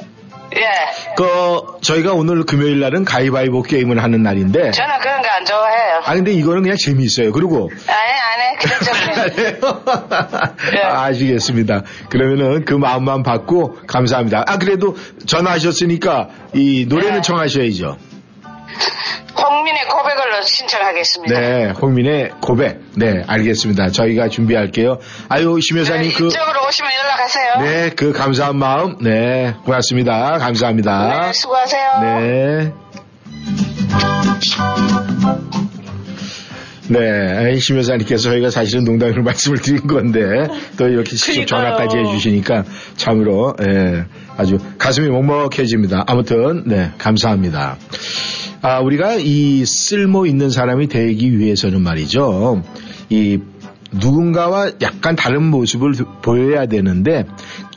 예. 그, 저희가 오늘 금요일 날은 가위바위보 게임을 하는 날인데, 저는 그런 거 안 좋아해요. 아, 근데 이거는 그냥 재미있어요. 그리고, 아니, 안 해. 그런 좀. 아, (laughs) 아시겠습니다. 그러면은 그 마음만 받고 감사합니다. 아, 그래도 전화하셨으니까 이 노래는 네. 청하셔야죠. 홍민의 고백을 신청하겠습니다. 네, 홍민의 고백. 네, 알겠습니다. 저희가 준비할게요. 아유, 심 여사님 네, 그, 이쪽으로 오시면 연락하세요. 네, 그 감사한 마음. 네, 고맙습니다. 감사합니다. 네, 수고하세요. 네. 네, 심 여사님께서 저희가 사실은 농담으로 (laughs) 말씀을 드린 건데 또 이렇게 직접 그러니까요. 전화까지 해주시니까 참으로 예, 아주 가슴이 먹먹해집니다. 아무튼 네 감사합니다. 아 우리가 이 쓸모 있는 사람이 되기 위해서는 말이죠. 이 누군가와 약간 다른 모습을 보여야 되는데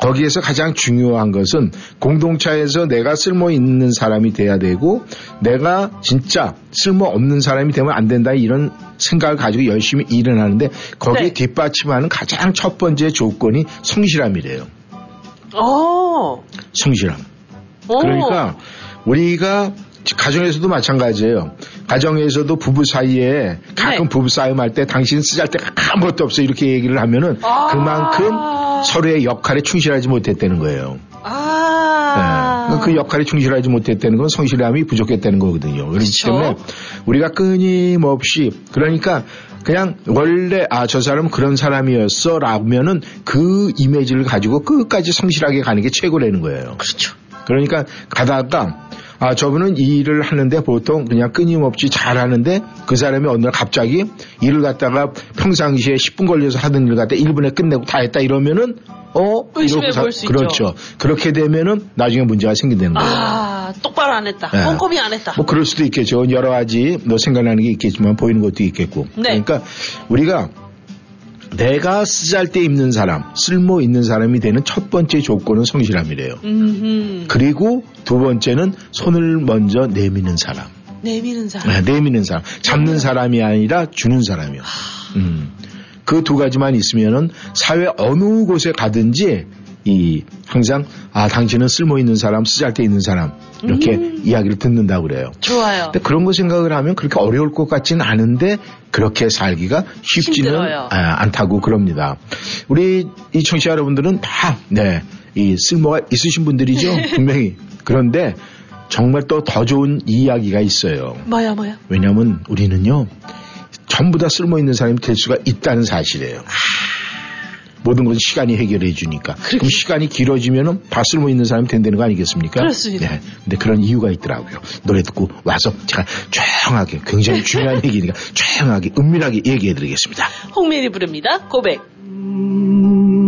거기에서 가장 중요한 것은 공동체에서 내가 쓸모 있는 사람이 돼야 되고 내가 진짜 쓸모 없는 사람이 되면 안 된다 이런 생각을 가지고 열심히 일을 하는데 거기에 네. 뒷받침하는 가장 첫 번째 조건이 성실함이래요. 어. 성실함. 어. 그러니까 우리가 가정에서도 마찬가지예요. 가정에서도 부부 사이에 가끔 네. 부부 싸움 할 때 당신 쓰잘 데가 아무것도 없어 이렇게 얘기를 하면은 아. 그만큼 서로의 역할에 충실하지 못했다는 거예요. 아. 아. 네. 그 역할에 충실하지 못했다는 건 성실함이 부족했다는 거거든요. 그렇기 그쵸. 때문에 우리가 끊임없이 그러니까 그냥 원래 아 저 사람은 그런 사람이었어 라면은 그 이미지를 가지고 끝까지 성실하게 가는 게 최고라는 거예요. 그렇죠. 그러니까 가다가 아 저분은 이 일을 하는데 보통 그냥 끊임없이 잘하는데 그 사람이 어느 날 갑자기 일을 갖다가 평상시에 10분 걸려서 하던 일 갖다 1분에 끝내고 다 했다 이러면은 어 의심해 볼수 있죠. 그렇죠. 그렇게 되면은 나중에 문제가 생긴다는 거예요. 아, 똑바로 안 했다. 네. 꼼꼼히 안 했다. 뭐 그럴 수도 있겠죠. 여러 가지 뭐 생각나는 게 있겠지만 보이는 것도 있겠고. 네. 그러니까 우리가 내가 쓰잘데 있는 사람, 쓸모 있는 사람이 되는 첫 번째 조건은 성실함이래요. 음흠. 그리고 두 번째는 손을 먼저 내미는 사람. 내미는 사람. 네, 내미는 사람. 잡는 사람이 아니라 주는 사람이요. 음. 그 두 가지만 있으면은 사회 어느 곳에 가든지 이 항상 아 당신은 쓸모 있는 사람, 쓰잘데 있는 사람 이렇게 이야기를 듣는다고 그래요. 좋아요. 근데 그런 거 생각을 하면 그렇게 어려울 것 같지는 않은데 그렇게 살기가 쉽지는. 아, 않다고 그럽니다. 우리 이 청취자 여러분들은 다, 네, 이 쓸모가 있으신 분들이죠. (laughs) 분명히. 그런데 정말 또 더 좋은 이야기가 있어요. 뭐야, 뭐야. 왜냐하면 우리는요, 전부 다 쓸모 있는 사람이 될 수가 있다는 사실이에요. 모든 건 시간이 해결해 주니까. 그럼 시간이 길어지면은 다 쓸모 있는 사람이 된다는 거 아니겠습니까? 그렇습니다. 네. 근데 그런 이유가 있더라고요. 노래 듣고 와서 제가 조용하게 굉장히 중요한 (laughs) 얘기니까 조용하게 은밀하게 얘기해 드리겠습니다. 홍민이 부릅니다. 고백. 눈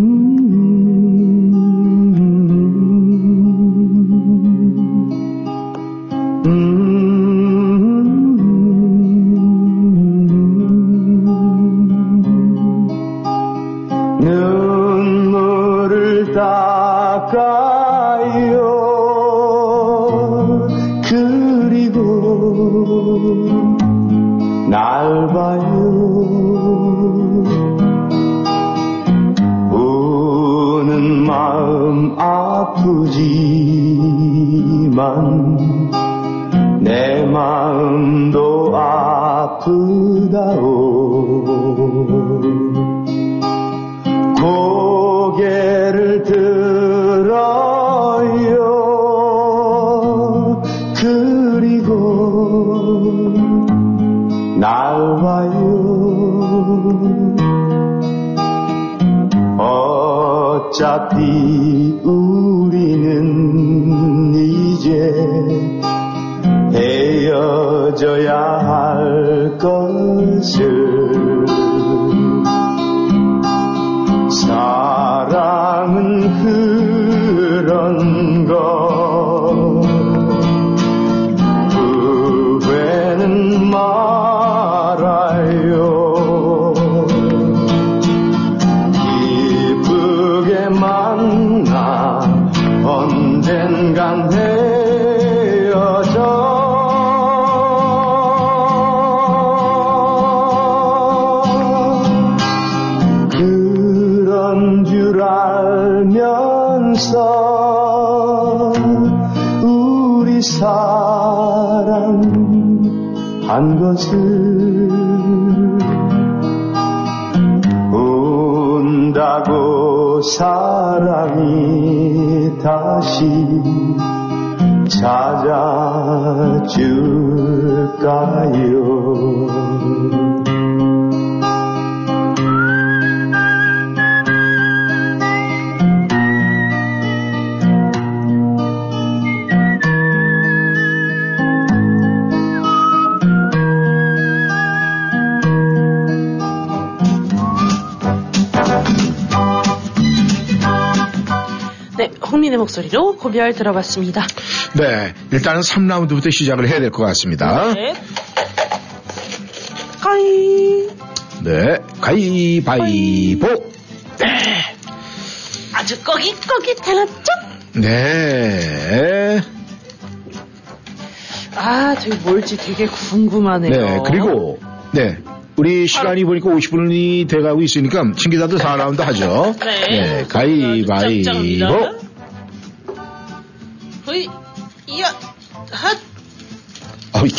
고별 들어봤습니다. 네, 일단은 3라운드부터 시작을 해야 될 것 같습니다. 네. 까이. 네, 가위바위보. 아주 꺼깃꺼깃 해놨죠? 네, 아, 저기 뭘지 되게 궁금하네요. 네, 그리고, 네. 우리 시간이 보니까 50분이 돼가고 있으니까 신기자도 4라운드 하죠. 네. 가위바위보.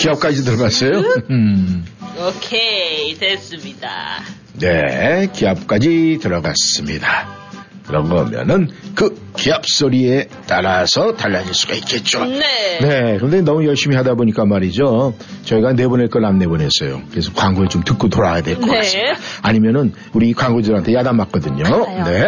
기합까지 들어갔어요? 음. 오케이, 됐습니다. 네, 기합까지 들어갔습니다. 그런 거면은 그 기합 소리에 따라서 달라질 수가 있겠죠. 네. 네, 그런데 너무 열심히 하다 보니까 말이죠. 저희가 내보낼 걸 안 내보냈어요. 그래서 광고를 좀 듣고 돌아와야 될것 네. 같습니다. 아니면은 우리 광고주들한테 야단 맞거든요. 맞아요. 네.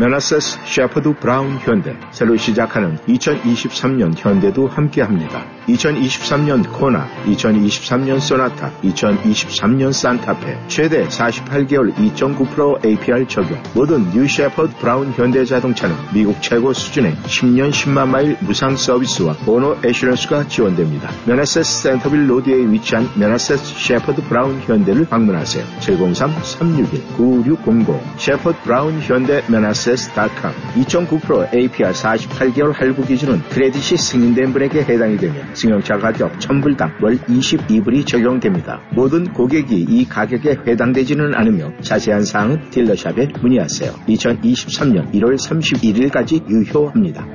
메나세스 셰퍼드 브라운 현대 새로 시작하는 2023년 현대도 함께합니다. 2023년 코나, 2023년 소나타, 2023년 산타페 최대 48개월 2.9% APR 적용 모든 new 셰퍼드 브라운 현대 자동차는 미국 최고 수준의 10년 10만 마일 무상 서비스와 Owner Assurance가 지원됩니다. 메나세스 센터빌 로드에 위치한 메나세스 셰퍼드 브라운 현대를 방문하세요. 703-361-9600 셰퍼드 브라운 현대 메나세스 닷컴 2.9% APR 48개월 할부 기준은 credit이 승인된 분에게 해당이 되며 승용차 가격 1000불당 월 22불이 적용됩니다. 모든 고객이 이 가격에 해당되지는 않으며 자세한 사항은 딜러샵에 문의하세요. 2023년 1월 31일까지 유효합니다.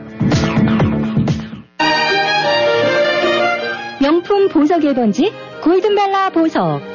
명품 보석 1번지 골든벨라 보석.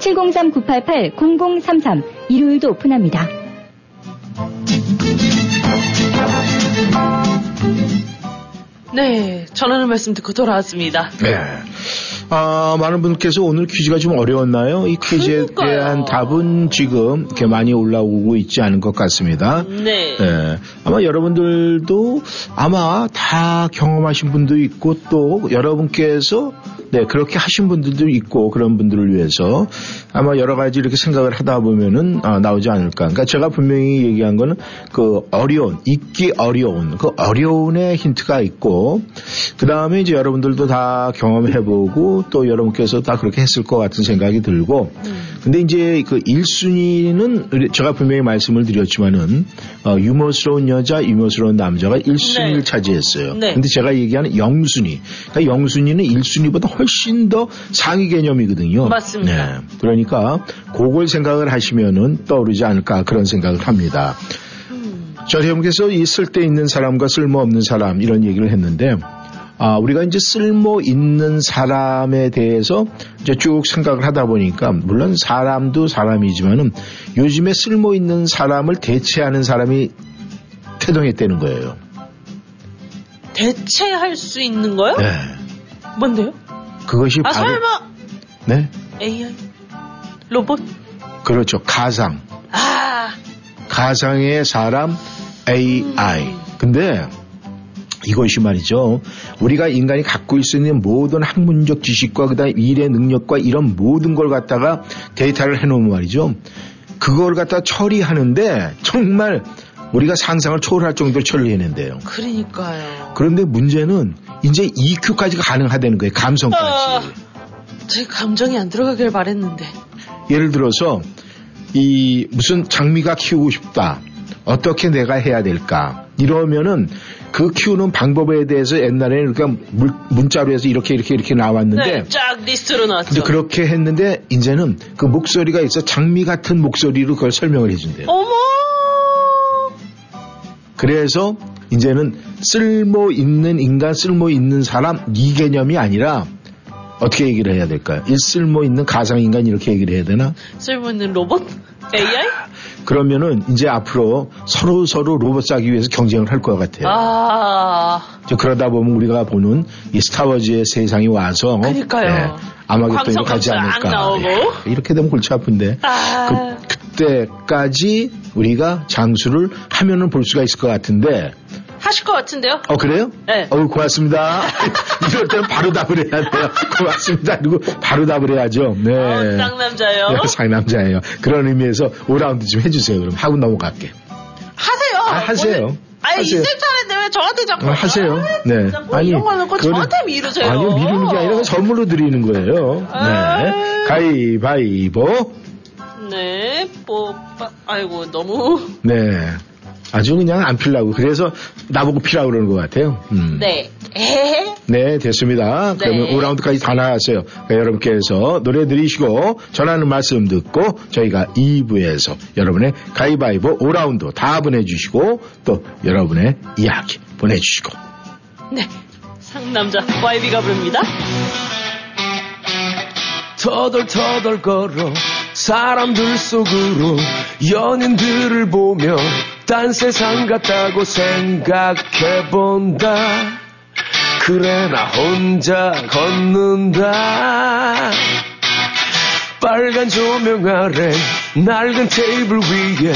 703-988-0033 일요일도 오픈합니다. 네, 전하는 말씀 듣고 돌아왔습니다. 네. 아, 많은 분께서 오늘 퀴즈가 좀 어려웠나요? 이 퀴즈에 그러니까요. 대한 답은 지금 이렇게 많이 올라오고 있지 않은 것 같습니다. 네. 예, 아마 여러분들도 아마 다 경험하신 분도 있고 또 여러분께서 네, 그렇게 하신 분들도 있고 그런 분들을 위해서 아마 여러 가지 이렇게 생각을 하다 보면은 아, 나오지 않을까. 그러니까 제가 분명히 얘기한 거는 그 어려운, 잊기 어려운, 그 어려운의 힌트가 있고 그 다음에 이제 여러분들도 다 경험해보고 또 여러분께서 다 그렇게 했을 것 같은 생각이 들고 근데 이제 그 1순위는 제가 분명히 말씀을 드렸지만은 어, 유머스러운 여자, 유머스러운 남자가 1순위를 네. 차지했어요. 네. 근데 제가 얘기하는 0순위. 그러니까 0순위는 1순위보다 훨씬 더 상위 개념이거든요. 맞습니다. 네. 그러니까 그걸 생각을 하시면은 떠오르지 않을까 그런 생각을 합니다. 저 여러분께서 이 쓸데 있는 사람과 쓸모 없는 사람 이런 얘기를 했는데 아, 우리가 이제 쓸모 있는 사람에 대해서 이제 쭉 생각을 하다 보니까 물론 사람도 사람이지만은 요즘에 쓸모 있는 사람을 대체하는 사람이 태동했다는 거예요. 대체할 수 있는 거요? 네. 뭔데요? 그것이 아, 바로 설마 네. AI? 로봇? 그렇죠. 가상. 아, 가상의 사람 AI. 근데 이것이 말이죠. 우리가 인간이 갖고 있을 수 있는 모든 학문적 지식과 그다음 일의 능력과 이런 모든 걸 갖다가 데이터를 해놓으면 말이죠. 그걸 갖다 처리하는데 정말 우리가 상상을 초월할 정도로 처리해낸대요. 그러니까요. 그런데 문제는 이제 EQ까지가 가능하다는 거예요. 감성까지. 아, 제 감정이 안 들어가길 바랬는데. 예를 들어서 이 무슨 장미가 키우고 싶다. 어떻게 내가 해야 될까? 이러면은 그 키우는 방법에 대해서 옛날에는 그러니까 물- 문자로 해서 이렇게 이렇게 이렇게 나왔는데 네, 쫙 리스트로 나왔죠. 그렇게 했는데 이제는 그 목소리가 있어 장미 같은 목소리로 그걸 설명을 해준대요. 어머! 그래서 이제는 쓸모 있는 인간, 쓸모 있는 사람 이 개념이 아니라 어떻게 얘기를 해야 될까요? 이 쓸모 있는 가상 인간 이렇게 얘기를 해야 되나? 쓸모 있는 로봇? AI? 그러면은 이제 앞으로 서로 서로 로봇 싸기 위해서 경쟁을 할 것 같아요. 아, 그러다 보면 우리가 보는 이 스타워즈의 세상이 와서 그러니까요. 아마겟돈이 가지 광선검사 안 않을까. 나오고. 예, 이렇게 되면 골치 아픈데 아, 그때까지 우리가 장수를 하면은 볼 수가 있을 것 같은데 하실 것 같은데요? 어 그래요? 네. 어 고맙습니다. (laughs) 이럴 때는 바로 답을 해야 돼요. 고맙습니다. 그리고 바로 답을 해야죠. 네. 어, 쌍남자요. 네, 상남자예요. 그런 의미에서 5라운드 좀 해주세요. 그럼 하고 넘어갈게. 하세요. 아, 하세요. 오늘- 아니, 하세요. 이제 차례인데 왜 저한테 자꾸. 어, 하세요. 네. 자꾸 이런 거 놓고 그거는- 저한테 미루세요. 아니요, 미루는 게 아니라 선물로 드리는 거예요. 아. 네. 가위바위보. 네, 뽑아. 아이고, 너무. 네. 아주 그냥 안 필라고. 그래서 나보고 피라고 그러는 것 같아요. 음. 네. 에헤. 네, 됐습니다. 그러면 네. 5라운드까지 다 나갔어요. 그러니까 여러분께서 노래 들으시고 전하는 말씀 듣고 저희가 2부에서 여러분의 가위바위보 5라운드 다 보내주시고 또 여러분의 이야기 보내주시고 네. 상남자 YB가 부릅니다. 터덜터덜 걸어 사람들 속으로 연인들을 보며 딴 세상 같다고 생각해본다. 그래 나 혼자 걷는다. 빨간 조명 아래 낡은 테이블 위에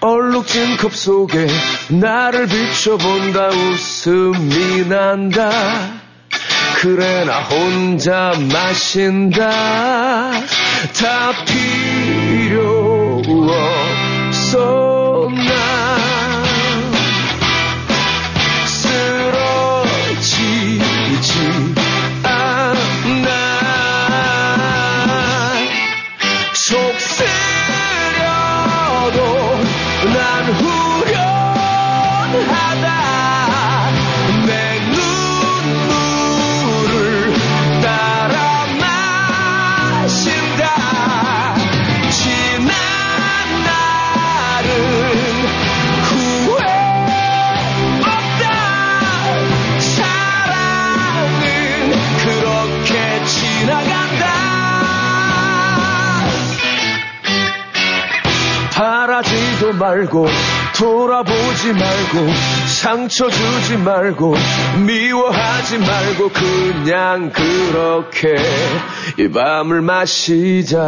얼룩진 컵 속에 나를 비춰본다. 웃음이 난다 그래 나 혼자 마신다. 다 필요 없어 나 바라지도 말고 돌아보지 말고 상처 주지 말고 미워하지 말고 그냥 그렇게 이 밤을 마시자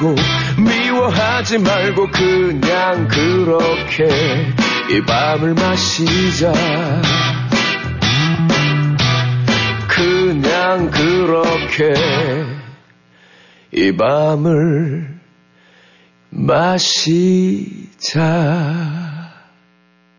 말고 미워하지 말고 그냥 그렇게 이 밤을 마시자 그냥 그렇게 이 밤을 마시자.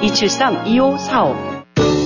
273-2545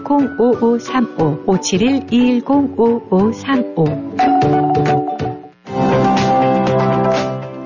571-210-5535 571-210-5535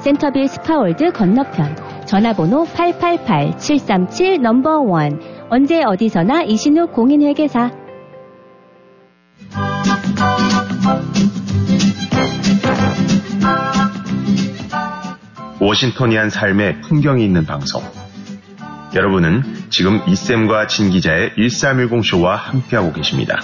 센터빌 스파월드 건너편 전화번호 888-737 number one 언제 어디서나 이신욱 공인회계사 워싱턴이한 삶의 풍경이 있는 방송. 여러분은 지금 이쌤과 진 기자의 1310쇼와 함께하고 계십니다.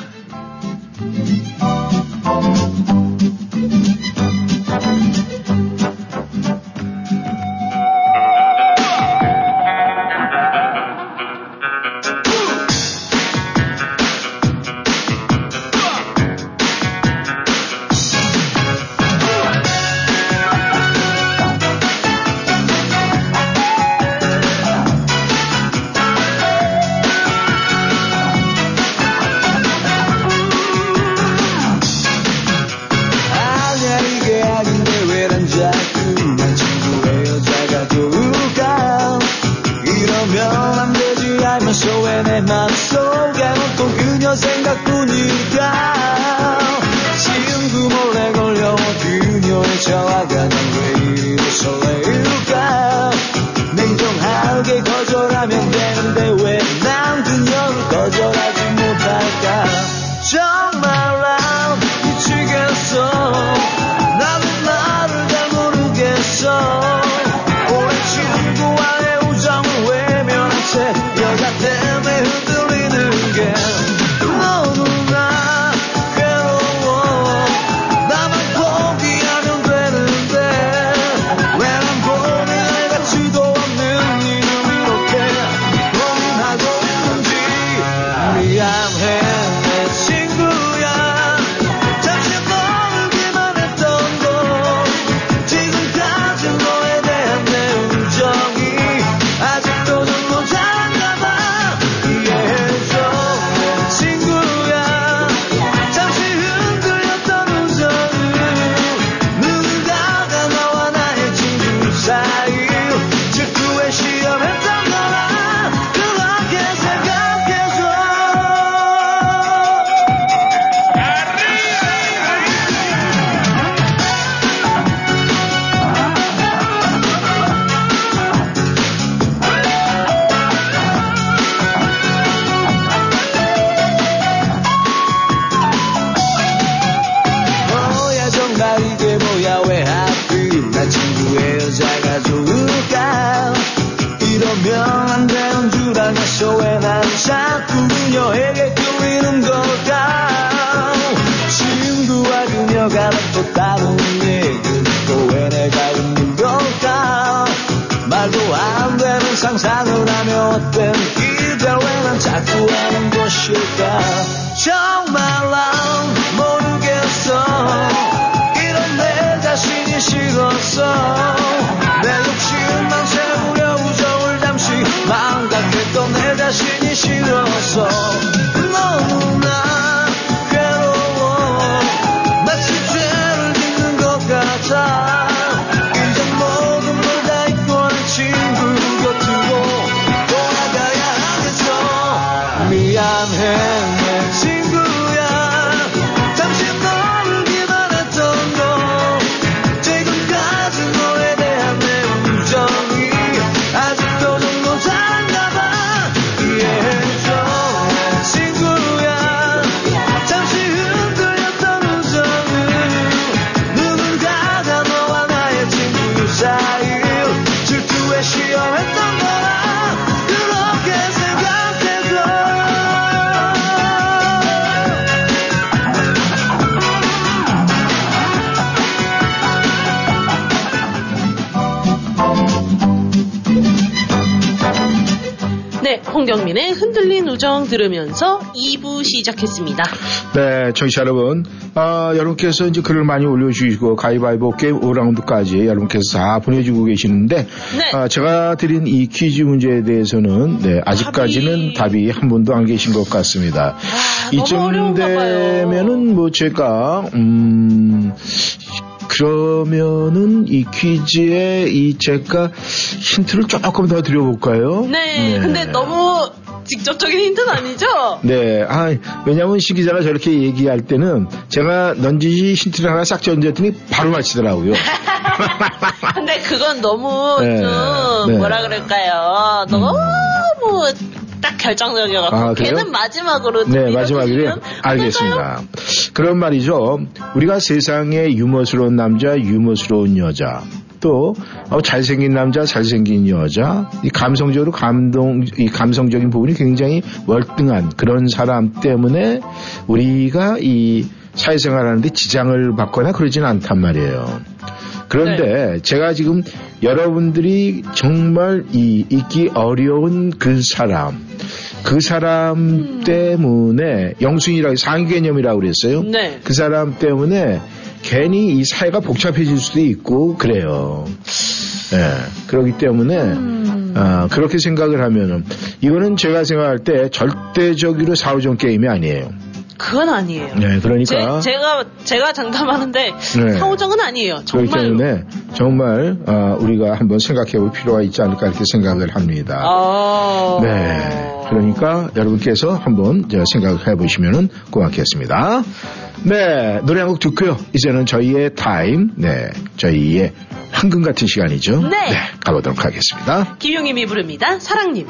하는 네, 홍경민의 흔들린 우정 들으면서 2부 시작했습니다. 네, 청취자 여러분, 아, 여러분께서 이제 글을 많이 올려주시고 가위바위보 게임 5라운드까지 여러분께서 다 보내주고 계시는데, 네. 아, 제가 드린 이 퀴즈 문제에 대해서는 네, 아직까지는 답이 한 분도 안 계신 것 같습니다. 이쯤 되면은 뭐 제가 음. 그러면은 이 퀴즈에 이 제가 힌트를 조금 더 드려볼까요? 네, 근데 너무 직접적인 힌트는 아니죠? 네, 아, 왜냐면 시 기자가 저렇게 얘기할 때는 제가 넌지시 힌트를 하나 싹 던졌더니 바로 맞히더라고요. (laughs) 근데 그건 너무 네, 좀 네. 뭐라 그럴까요? 너무 딱 결정적이어갖고 아? 걔는 마지막으로 네, 좀 마지막으로 알겠습니다. 그런 말이죠. 우리가 세상에 유머스러운 남자, 유머스러운 여자, 또 어, 잘생긴 남자, 잘생긴 여자, 이 감성적으로 감동, 이 감성적인 부분이 굉장히 월등한 그런 사람 때문에 우리가 이 사회생활하는데 지장을 받거나 그러지는 않단 말이에요. 그런데 제가 지금 여러분들이 정말 이 잊기 어려운 그 사람, 그 사람 때문에 영순이라고 상위 개념이라고 그랬어요. 네. 그 사람 때문에 괜히 이 사회가 복잡해질 수도 있고 그래요. 예. 그렇기 때문에 아, 그렇게 생각을 하면은 이거는 제가 생각할 때 절대적으로 사후정 게임이 아니에요. 그건 아니에요. 네, 그러니까 제, 가 제가 장담하는데 네. 사후정은 아니에요. 그렇기 정말. 때문에 정말 아, 우리가 한번 생각해 볼 필요가 있지 않을까 이렇게 생각을 합니다. 아. 네. 그러니까 여러분께서 한번 저 생각해 보시면 고맙겠습니다. 네. 노래 한 곡 듣고요. 이제는 저희의 타임, 네. 저희의 황금 같은 시간이죠. 네. 가보도록 하겠습니다. 김용임이 부릅니다. 사랑님.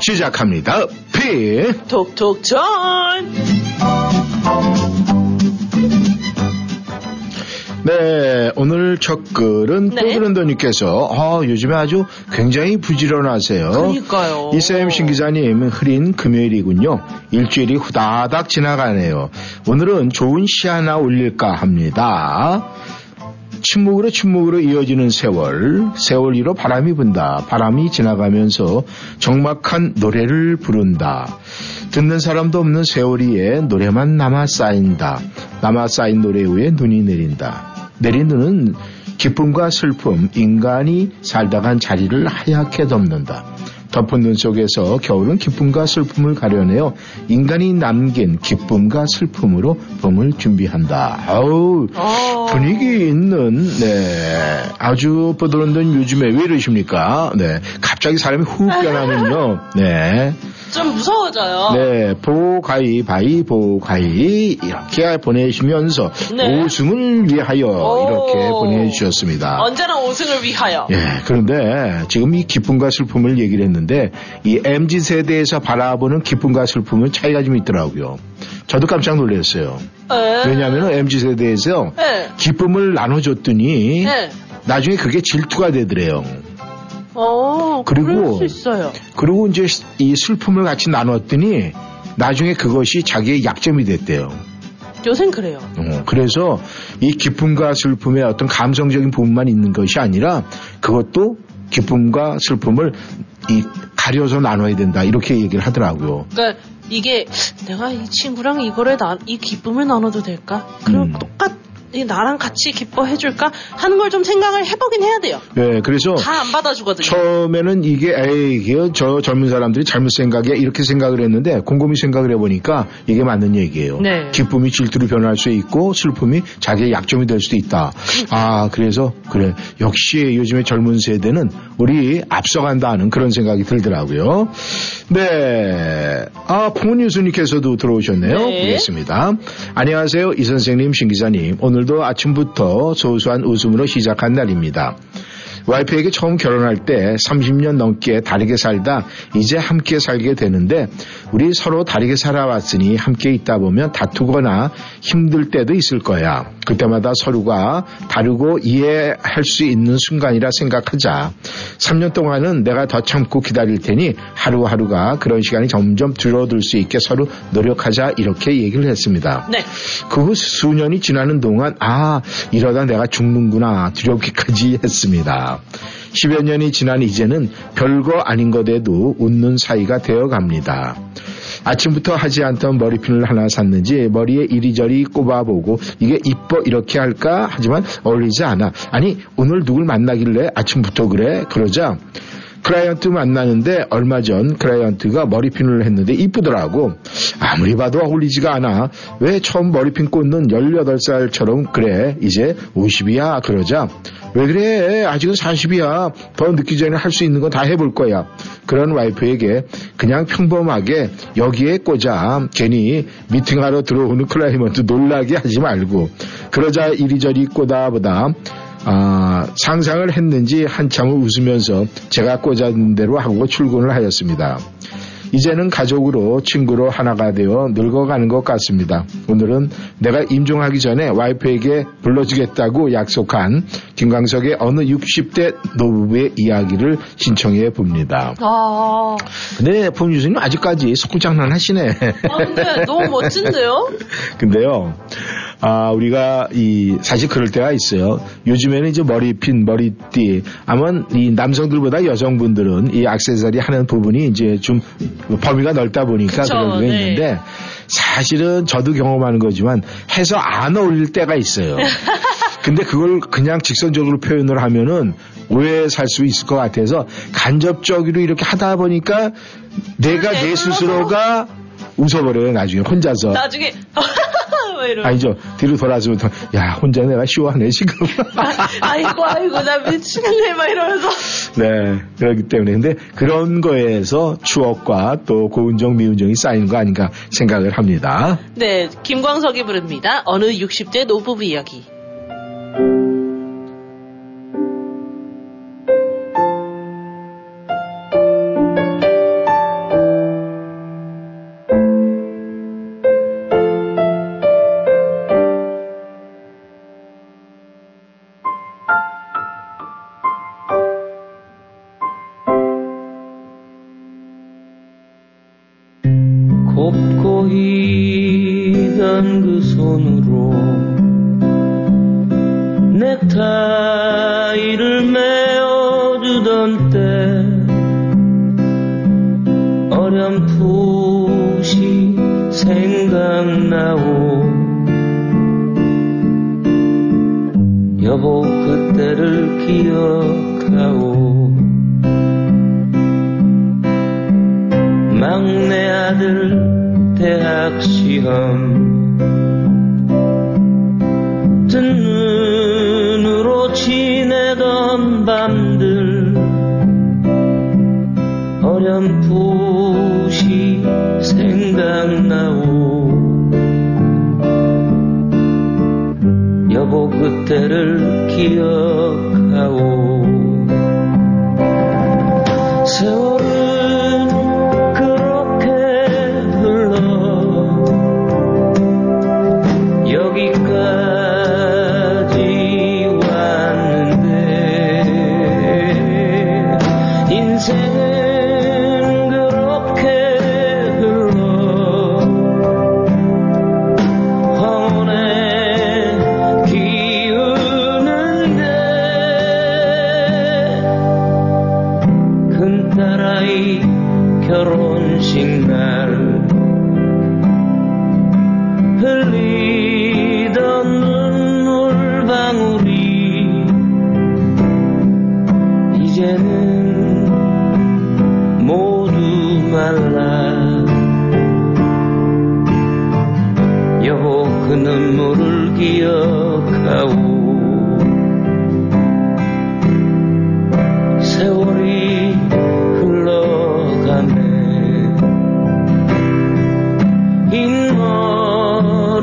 시작합니다. 피. 톡톡 전. 네, 오늘 첫 글은 네. 또그런더님께서 아, 요즘에 아주 굉장히 부지런하세요. 그러니까요. 이쌤 신 기자님 흐린 금요일이군요. 일주일이 후다닥 지나가네요. 오늘은 좋은 시 하나 올릴까 합니다. 침묵으로 침묵으로 이어지는 세월, 세월 위로 바람이 분다. 바람이 지나가면서 적막한 노래를 부른다. 듣는 사람도 없는 세월 위에 노래만 남아 쌓인다. 남아 쌓인 노래 위에 눈이 내린다. 내린 눈은 기쁨과 슬픔, 인간이 살다 간 자리를 하얗게 덮는다. 덮은 눈 속에서 겨울은 기쁨과 슬픔을 가려내어 인간이 남긴 기쁨과 슬픔으로 봄을 준비한다. 아우 분위기 있는 네 아주 뻗어른던 요즘에 왜 이러십니까? 네 갑자기 사람이 훅 변하면요. 네. 좀 무서워져요. 네, 보가위, 바위, 보가위, 이렇게 보내시면서 네. 5승을 위하여 오. 이렇게 보내주셨습니다. 언제나 5승을 위하여. 예, 그런데 지금 이 기쁨과 슬픔을 얘기를 했는데 이 MZ 세대에서 바라보는 기쁨과 슬픔은 차이가 좀 있더라고요. 저도 깜짝 놀랐어요. 네. 왜냐하면 MZ 세대에서 네. 기쁨을 나눠줬더니 네. 나중에 그게 질투가 되더래요. 어, 그리고- 그럴 수 있어요. 그리고 이제 이 슬픔을 같이 나눴더니 나중에 그것이 자기의 약점이 됐대요. 요샌 그래요. 어, 그래서 이 기쁨과 슬픔의 어떤 감성적인 부분만 있는 것이 아니라 그것도 기쁨과 슬픔을 이 가려서 나눠야 된다 이렇게 얘기를 하더라고요. 그러니까 이게 내가 이 친구랑 이거를 나, 이 기쁨을 나눠도 될까? 그럼 음. 똑같 이 나랑 같이 기뻐해줄까 하는 걸 좀 생각을 해보긴 해야 돼요. 네, 그래서 다 안 받아주거든요. 처음에는 이게 에이 이게 저 젊은 사람들이 잘못 생각해 이렇게 생각을 했는데 곰곰이 생각을 해보니까 이게 맞는 얘기예요. 네. 기쁨이 질투로 변할 수 있고 슬픔이 자기의 약점이 될 수도 있다. 아 그래서 그래 역시 요즘에 젊은 세대는 우리 앞서간다는 그런 생각이 들더라고요. 네, 아 풍은유수님께서도 들어오셨네요. 네. 보겠습니다. 안녕하세요 이 선생님 신 기자님 오늘 도 아침부터 소소한 웃음으로 시작한 날입니다. 와이프에게 처음 결혼할 때 30년 넘게 다르게 살다 이제 함께 살게 되는데 우리 서로 다르게 살아왔으니 함께 있다 보면 다투거나 힘들 때도 있을 거야. 그때마다 서로가 다르고 이해할 수 있는 순간이라 생각하자. 3년 동안은 내가 더 참고 기다릴 테니 하루하루가 그런 시간이 점점 줄어들 수 있게 서로 노력하자 이렇게 얘기를 했습니다. 네. 그 후 수년이 지나는 동안 아 이러다 내가 죽는구나 두렵기까지 했습니다. 10여 년이 지난 이제는 별거 아닌 것에도 웃는 사이가 되어 갑니다. 아침부터 하지 않던 머리핀을 하나 샀는지 머리에 이리저리 꼽아보고 이게 이뻐 이렇게 할까 하지만 어울리지 않아. 아니 오늘 누굴 만나길래 아침부터 그래? 그러자 클라이언트 만나는데 얼마 전 클라이언트가 머리핀을 했는데 이쁘더라고. 아무리 봐도 어울리지가 않아. 왜 처음 머리핀 꽂는 18살처럼 그래. 이제 50이야. 그러자. 왜 그래? 아직은 40이야. 더 늦기 전에 할 수 있는 건 다 해볼 거야. 그런 와이프에게 그냥 평범하게 여기에 꽂아. 괜히 미팅하러 들어오는 (laughs) 클라이언트 놀라게 하지 말고. 그러자 이리저리 꽂아보다 아, 상상을 했는지 한참을 웃으면서 제가 꽂은 대로 하고 출근을 하였습니다. 이제는 가족으로 친구로 하나가 되어 늙어가는 것 같습니다. 오늘은 내가 임종하기 전에 와이프에게 불러주겠다고 약속한 김광석의 어느 60대 노부부의 이야기를 신청해 봅니다. 아, 근데 폼유수님 아직까지 속장난 하시네. 아, 근데 너무 멋진데요? (laughs) 근데요, 아, 우리가 이, 사실 그럴 때가 있어요. 요즘에는 이제 머리핀, 머리띠, 아마 이 남성들보다 여성분들은 이 액세서리 하는 부분이 이제 좀 범위가 넓다 보니까 그쵸, 그런 게 네. 있는데 사실은 저도 경험하는 거지만 해서 안 어울릴 때가 있어요. (laughs) 근데 그걸 그냥 직선적으로 표현을 하면은 오해 살 수 있을 것 같아서 간접적으로 이렇게 하다 보니까 내가 내 스스로가 웃어버려요 나중에 혼자서 나중에 (laughs) 뭐 이러. 아니죠 뒤로 돌아서부터 야 혼자 내가 쇼하네 지금 아이고 아이고 나 미치겠네 막 이러면서. 네 그렇기 때문에 근데 그런 거에서 추억과 또 고운정 미운정이 쌓이는 거 아닌가 생각을 합니다 네, 김광석이 부릅니다. 어느 60대 노부부 이야기.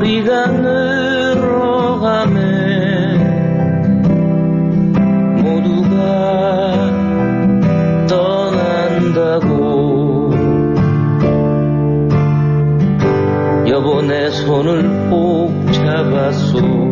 흰머리가 늘어가네 모두가 떠난다고. 여보 내 손을 꼭 잡았소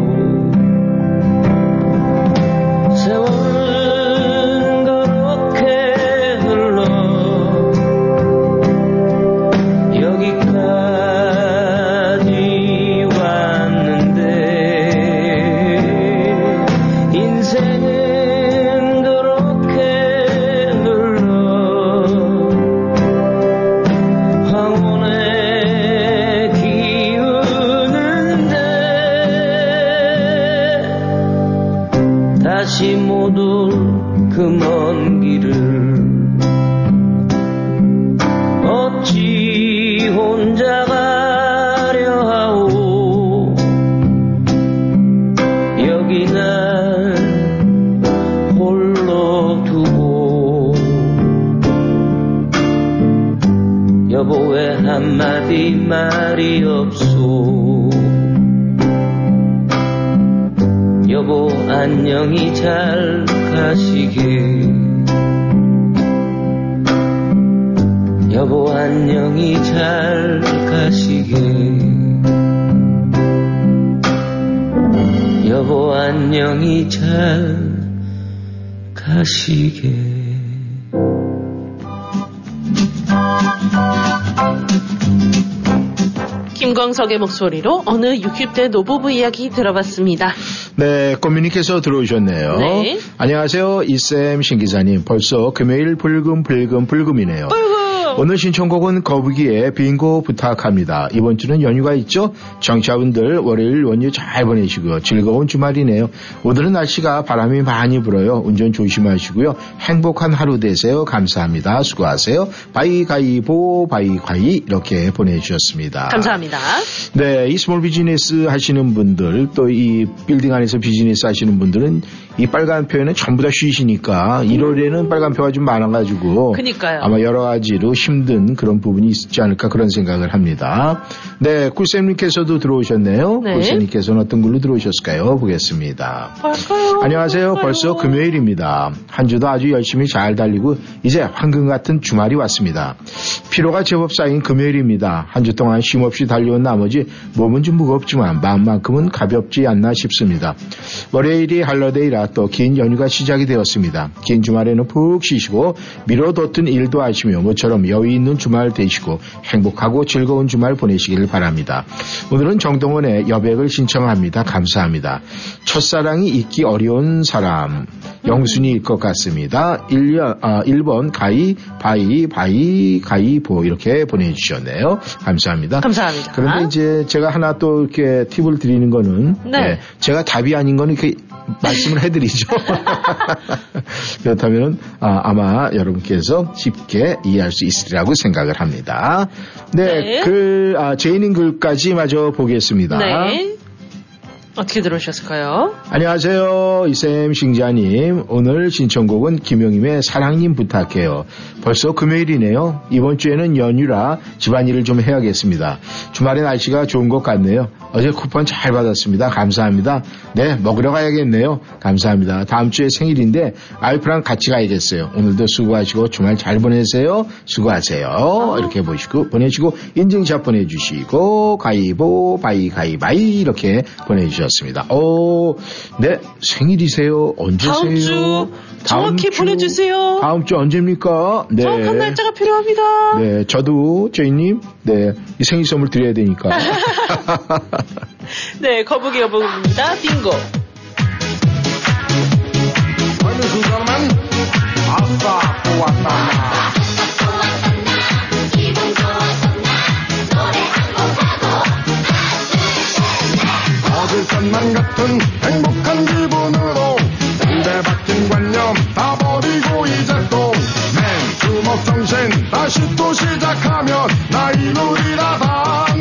잘 가시게 여보 안녕히 잘 가시게 여보 안녕히 잘 가시게 김광석의 목소리로 어느 60대 노부부 이야기 들어봤습니다. 네, 꼬미님께서 들어오셨네요. 네. 안녕하세요, 이쌤 신 기자님. 벌써 금요일 불금 불금 불금이네요. 오늘 신청곡은 거북이의 빙고 부탁합니다. 이번 주는 연휴가 있죠? 정치자분들 월요일 연휴 잘 보내시고요. 즐거운 주말이네요. 오늘은 날씨가 바람이 많이 불어요. 운전 조심하시고요. 행복한 하루 되세요. 감사합니다. 수고하세요. 바이가이보 바이가이 이렇게 보내주셨습니다. 감사합니다. 네, 이 small business 하시는 분들 또 이 빌딩 안에서 비즈니스 하시는 분들은 이 빨간 표에는 전부 다 쉬시니까 1월에는 빨간 표가 좀 많아가지고 그니까요. 아마 여러 가지로 힘든 그런 부분이 있지 않을까 그런 생각을 합니다. 네, 꿀쌤님께서도 들어오셨네요. 네. 꿀쌤님께서는 어떤 걸로 들어오셨을까요? 보겠습니다. 뭘까요? 안녕하세요. 벌써 금요일입니다. 한 주도 아주 열심히 잘 달리고 이제 황금 같은 주말이 왔습니다. 피로가 제법 쌓인 금요일입니다. 한 주 동안 쉼없이 달려온 나머지 몸은 좀 무겁지만 마음만큼은 가볍지 않나 싶습니다. 월요일이 할러데이라 또 긴 연휴가 시작이 되었습니다. 긴 주말에는 푹 쉬시고 미뤄뒀던 일도 하시며 모처럼 여유 있는 주말 되시고 행복하고 즐거운 주말 보내시길 바랍니다. 오늘은 정동원의 여백을 신청합니다. 감사합니다. 첫사랑이 잊기 어려운 사람 영순이일 것 같습니다. 1년, 아, 1번 가이, 바위, 바위, 가위보 이렇게 보내주셨네요. 감사합니다. 감사합니다. 그런데 이제 제가 하나 또 이렇게 팁을 드리는 거는 네. 제가 답이 아닌 거는 이렇게 말씀을 해드리죠. (laughs) 그렇다면 아, 마 여러분께서 쉽게 이해할 수 있으리라고 생각을 합니다. 네, 네. 글 아, 제인인 글까지 마저 보겠습니다. 네. 어떻게 들어오셨을까요? 안녕하세요. 이쌤 신 기자님. 오늘 신청곡은 김영임의 사랑님 부탁해요. 벌써 금요일이네요. 이번 주에는 연휴라 집안일을 좀 해야겠습니다. 주말에 날씨가 좋은 것 같네요. 어제 쿠폰 잘 받았습니다. 감사합니다. 네, 먹으러 가야겠네요. 감사합니다. 다음 주에 생일인데 와이프랑 같이 가야겠어요. 오늘도 수고하시고 주말 잘 보내세요. 수고하세요. 이렇게 보시고 보내시고 인증샷 보내주시고 가위보 바위 가위바위 이렇게 보내주셨습니다. 오, 네 생일이세요. 언제세요? 다음 주 정확히 보내주세요. 다음 주 언제입니까? 네. 정확한 날짜가 필요합니다. 네, 저도 제이님, 네, 이 생일 선물 드려야 되니까. (laughs) 네, 거북이 여북입니다. 빙고. 어느 순간만 아싸 좋았다 어딜 만 같은 행복한 기분으로 박힌 관념 다 버리고 이제 또맨 주먹 정신 다시 또 시작하면 나 이루리라 다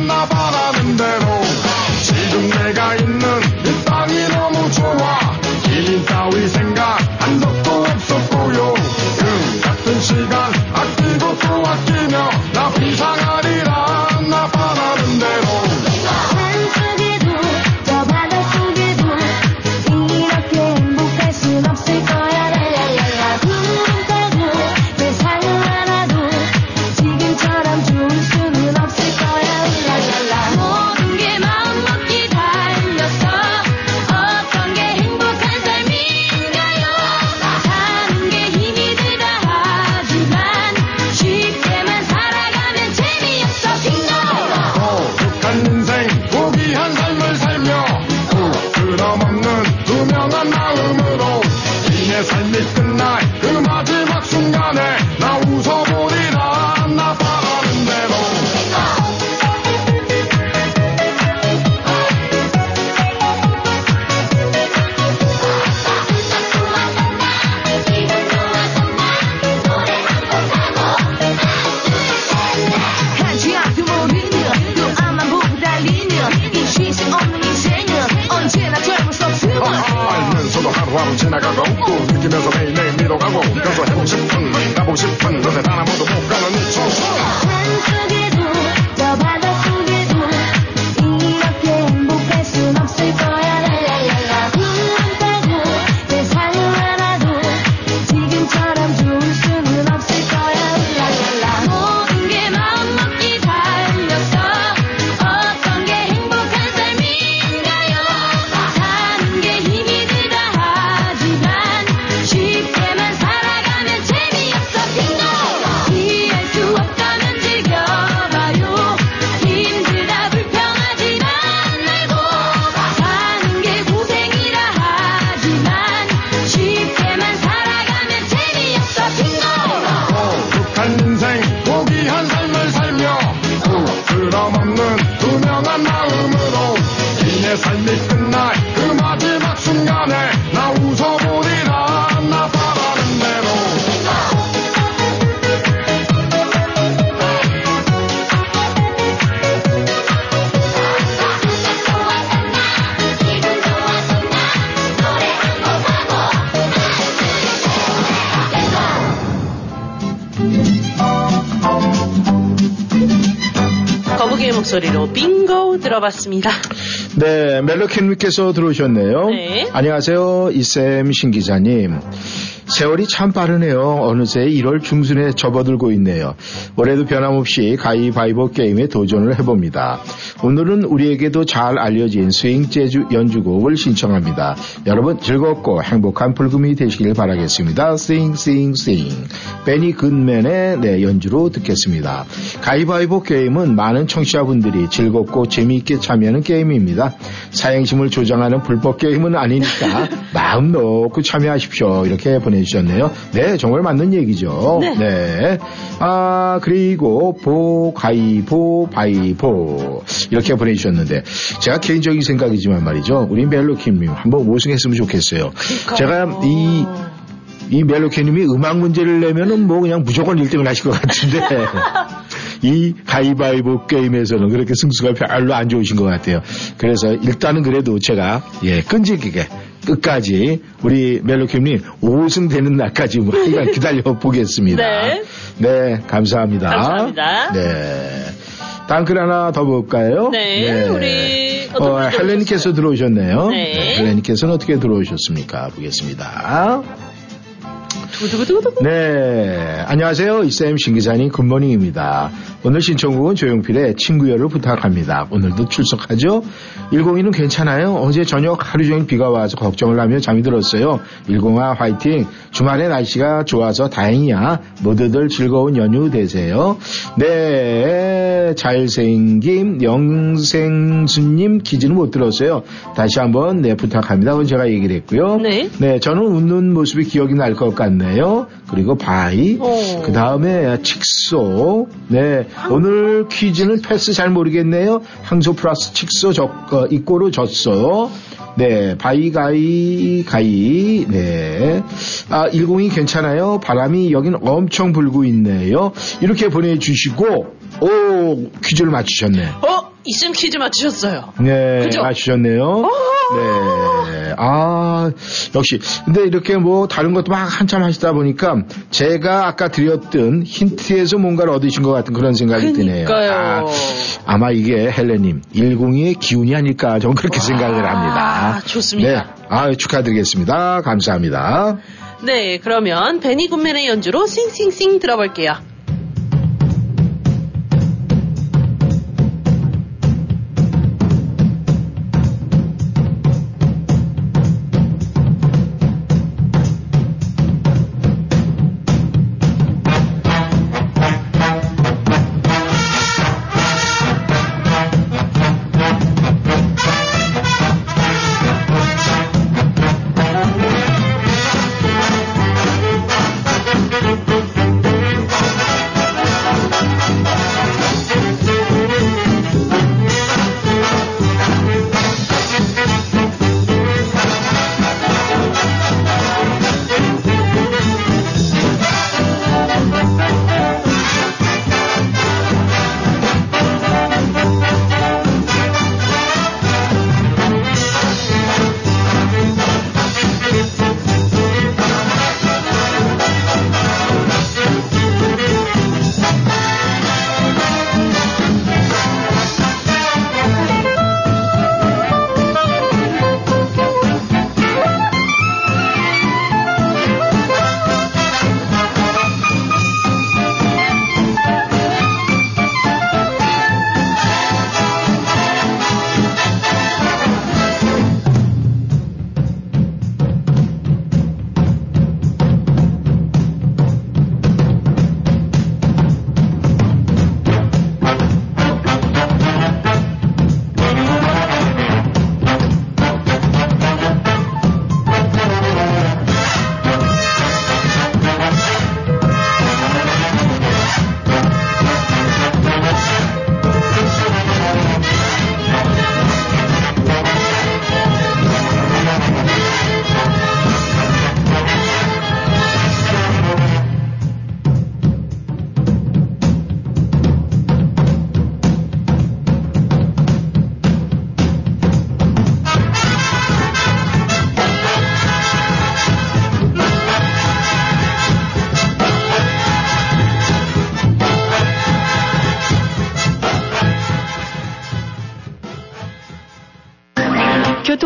목소리로 빙고 들어봤습니다. 네, 멜로캔님께서 들어오셨네요. 네. 안녕하세요, 이쌤 신 기자님. 세월이 참 빠르네요. 어느새 1월 중순에 접어들고 있네요. 올해도 변함없이 가위바위보 게임에 도전을 해봅니다. 오늘은 우리에게도 잘 알려진 스윙 재즈 연주곡을 신청합니다. 여러분 즐겁고 행복한 불금이 되시길 바라겠습니다. Sing Sing Sing 베니 굿맨의 네, 연주로 듣겠습니다. 가위바위보 게임은 많은 청취자분들이 즐겁고 재미있게 참여하는 게임입니다. 사행심을 조장하는 불법 게임은 아니니까 마음 놓고 참여하십시오. 이렇게 보내 주셨네요. 네, 정말 맞는 얘기죠. 네. 아, 그리고 보, 가위보, 바위보. 이렇게 보내주셨는데, 제가 개인적인 생각이지만 말이죠. 우리 멜로킴님 한번 우승했으면 좋겠어요. 제가 이, 이 멜로케님이 음악 문제를 내면은 뭐 그냥 무조건 1등을 하실 것 같은데 (laughs) 이 가위바위보 게임에서는 그렇게 승수가 별로 안 좋으신 것 같아요. 그래서 일단은 그래도 제가 예 끈질기게 끝까지 우리 멜로케님 5승 되는 날까지 뭐 하여간 기다려 보겠습니다. 네. 네, 감사합니다. 감사합니다. 네. 단글 하나 더 볼까요? 네, 우리 어떤 어, 분이 헬레니께서 들어오셨네요. 네. 헬레니께서는 어떻게 들어오셨습니까? 보겠습니다. 두두두두두. 네, 안녕하세요. 이쌤 신기자님 good morning입니다. 오늘 신청곡은 조용필의 친구여를 부탁합니다. 오늘도 출석하죠? 102는 괜찮아요? 어제 저녁 하루 종일 비가 와서 걱정을 하며 잠이 들었어요. 102아 화이팅! 주말에 날씨가 좋아서 다행이야. 모두들 즐거운 연휴 되세요. 네, 잘생김 영생수님 퀴즈는 못 들었어요. 다시 한번 네 부탁합니다. 제가 얘기를 했고요. 네. 네, 저는 웃는 모습이 기억이 날 것 같네요. 그리고 바이, 오. 그 다음에 칙소. 네, 오늘 퀴즈는 패스 잘 모르겠네요. 항소 플러스 칙소 적, 어, 이꼬로 졌어. 네, 바이, 가이, 가이, 네. 아, 102 괜찮아요? 바람이 여긴 엄청 불고 있네요. 이렇게 보내주시고, 오, 퀴즈를 맞추셨네. 어? 이쌤 퀴즈 맞추셨어요. 네, 그죠? 맞추셨네요. 네. 아, 역시. 근데 이렇게 뭐 다른 것도 막 한참 하시다 보니까 제가 아까 드렸던 힌트에서 뭔가를 얻으신 것 같은 그런 생각이 드네요. 그러니까요. 아, 마 이게 헬레님, 102의 기운이 아닐까 저는 그렇게 생각을 합니다. 좋습니다. 네. 아, 축하드리겠습니다. 감사합니다. 네, 그러면 베니 굿맨의 연주로 싱싱싱 들어볼게요.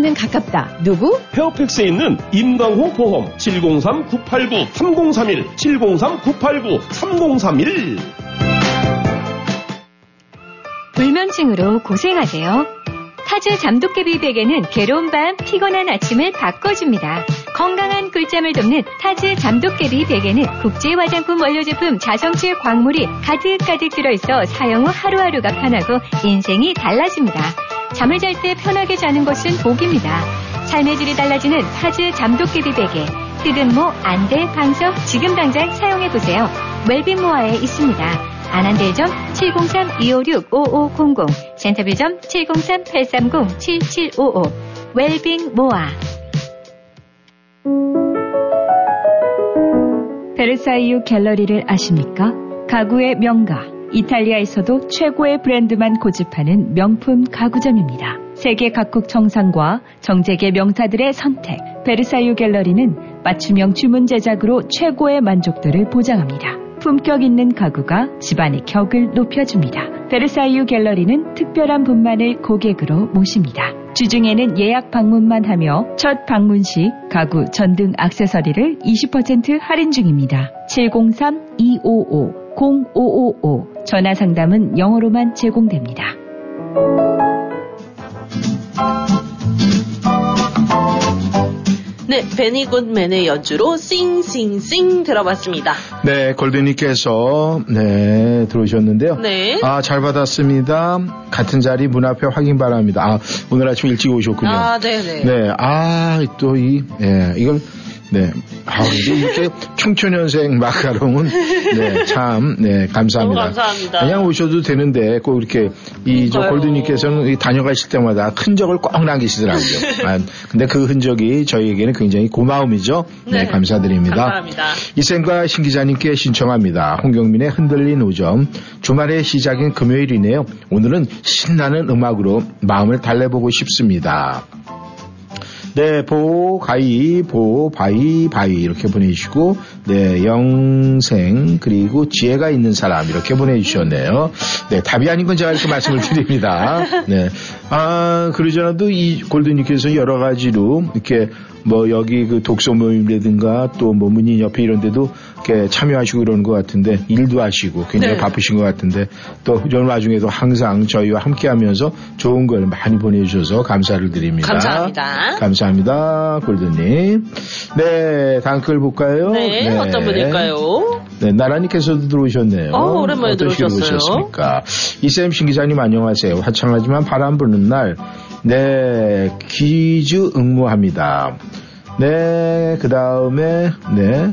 는 가깝다. 누구? 페어팩스에 있는 임강호 보험 703-989-3031 703-989-3031 불면증으로 고생하세요. 타즈 잠도깨비 베개는 괴로운 밤, 피곤한 아침을 바꿔줍니다. 건강한 꿀잠을 돕는 타즈 잠도깨비 베개는 국제 화장품 원료 제품 자성칠 광물이 가득가득 들어있어 사용 후 하루하루가 편하고 인생이 달라집니다. 잠을 잘 때 편하게 자는 것은 복입니다. 삶의 질이 달라지는 타즈 잠도깨비 베개. 뜨든모, 안대, 방석 지금 당장 사용해보세요. 웰빙모아에 있습니다. 애난데일점 703-256-5500 센터빌점 703-830-7755 웰빙 모아 베르사이유 갤러리를 아십니까? 가구의 명가. 이탈리아에서도 최고의 브랜드만 고집하는 명품 가구점입니다. 세계 각국 정상과 정재계 명사들의 선택. 베르사유 갤러리는 맞춤형 주문 제작으로 최고의 만족도를 보장합니다. 품격 있는 가구가 집안의 격을 높여줍니다. 베르사유 갤러리는 특별한 분만을 고객으로 모십니다. 주중에는 예약 방문만 하며 첫 방문 시 가구 전등 액세서리를 20% 할인 중입니다. 703-255-0555 전화 상담은 영어로만 제공됩니다. 네, 베니 굿맨의 연주로 싱싱싱 들어봤습니다. 네, 골드님께서 네 들어오셨는데요. 네. 아, 잘 받았습니다. 같은 자리 문 앞에 확인 바랍니다. 아, 오늘 아침 일찍 오셨군요. 아, 네네. 네, 아, 또 이, 예, 이건, 네. 아, 이렇게 청초년생 마카롱은, 네, 참, 네, 감사합니다. 너무 감사합니다. 그냥 오셔도 되는데, 꼭 이렇게, 이, 저. 골드님께서는 이 다녀가실 때마다 흔적을 꼭 남기시더라고요. (laughs) 아, 근데 그 흔적이 저희에게는 굉장히 고마움이죠. 네, 네. 감사드립니다. 감사합니다. 이쌤과 신 기자님께 신청합니다. 홍경민의 흔들린 우정. 주말의 시작인 금요일이네요. 오늘은 신나는 음악으로 마음을 달래보고 싶습니다. 네, 보, 가이, 보, 바이, 바이 이렇게 보내주시고, 네, 영생, 그리고 지혜가 있는 사람 이렇게 보내주셨네요. 네, 답이 아닌 건 제가 이렇게 말씀을 드립니다. 네. 아, 그러잖아도 이 골드님께서 여러 가지로 이렇게 뭐 여기 그 독서 모임이라든가 또 뭐 문인 옆에 이런 데도 이렇게 참여하시고 그러는 것 같은데 일도 하시고 굉장히 네. 바쁘신 것 같은데 또 이런 와중에도 항상 저희와 함께 하면서 좋은 걸 많이 보내주셔서 감사를 드립니다. 감사합니다. 감사합니다. 골드님. 네, 다음 글 볼까요? 네, 어떤 분일까요? 네, 나라님께서도 들어오셨네요. 어, 오랜만에 들어오셨어요. 이쌤 신 기자님 안녕하세요. 화창하지만 바람 부는 날, 네, 퀴즈 응모합니다. 네, 그 다음에, 네,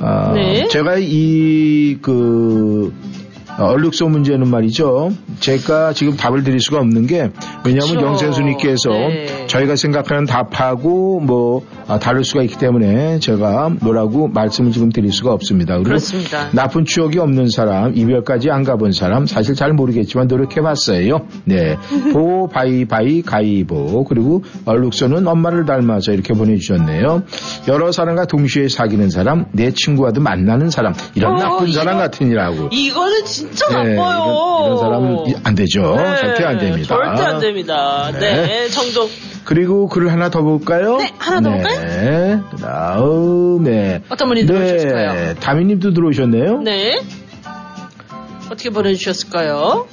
아, 네. 제가 이, 그, 어, 얼룩소 문제는 말이죠. 제가 지금 답을 드릴 수가 없는 게 왜냐하면 그쵸. 영생수님께서 네. 저희가 생각하는 답하고 뭐 아, 다를 수가 있기 때문에 제가 뭐라고 말씀을 지금 드릴 수가 없습니다. 그리고 그렇습니다. 나쁜 추억이 없는 사람, 이별까지 안 가본 사람 사실 잘 모르겠지만 노력해봤어요. 네, (laughs) 보 바이 바이 가이보 그리고 얼룩소는 엄마를 닮아서 이렇게 보내주셨네요. 여러 사람과 동시에 사귀는 사람, 내 친구와도 만나는 사람 이런 어, 나쁜 사람 이거- 같으니라고. 이거는 진짜 네, 나빠요. 이런, 이런 사람 이- 안 되죠. 네, 절대 안 됩니다. 절대 안 됩니다. 네, 네. 정정. 그리고 글을 하나 더 볼까요? 네, 하나 더 볼까요? 네. 그 다음에. 어떤 분이 들어오셨을까요? 네. 다미님도 들어오셨네요. 네. 어떻게 보내주셨을까요?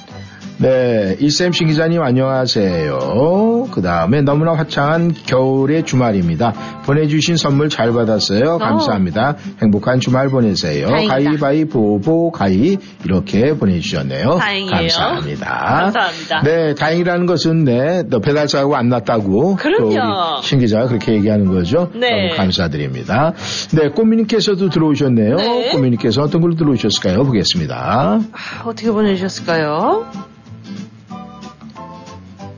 네, 이쌤 신 기자님 안녕하세요. 그 다음에 너무나 화창한 겨울의 주말입니다. 보내주신 선물 잘 받았어요. 감사합니다. 행복한 주말 보내세요. 어. 다행이다. 가위바위보보 가위 이렇게 보내주셨네요. 다행이에요. 감사합니다. 감사합니다. 네, 다행이라는 것은 네, 너 배달사고 안 났다고. 그럼요. 신 기자가 그렇게 얘기하는 거죠. 네. 너무 감사드립니다. 네, 꽃미님께서도 들어오셨네요. 네. 꽃미님께서 어떤 걸 들어오셨을까요? 보겠습니다. 아, 어떻게 보내주셨을까요?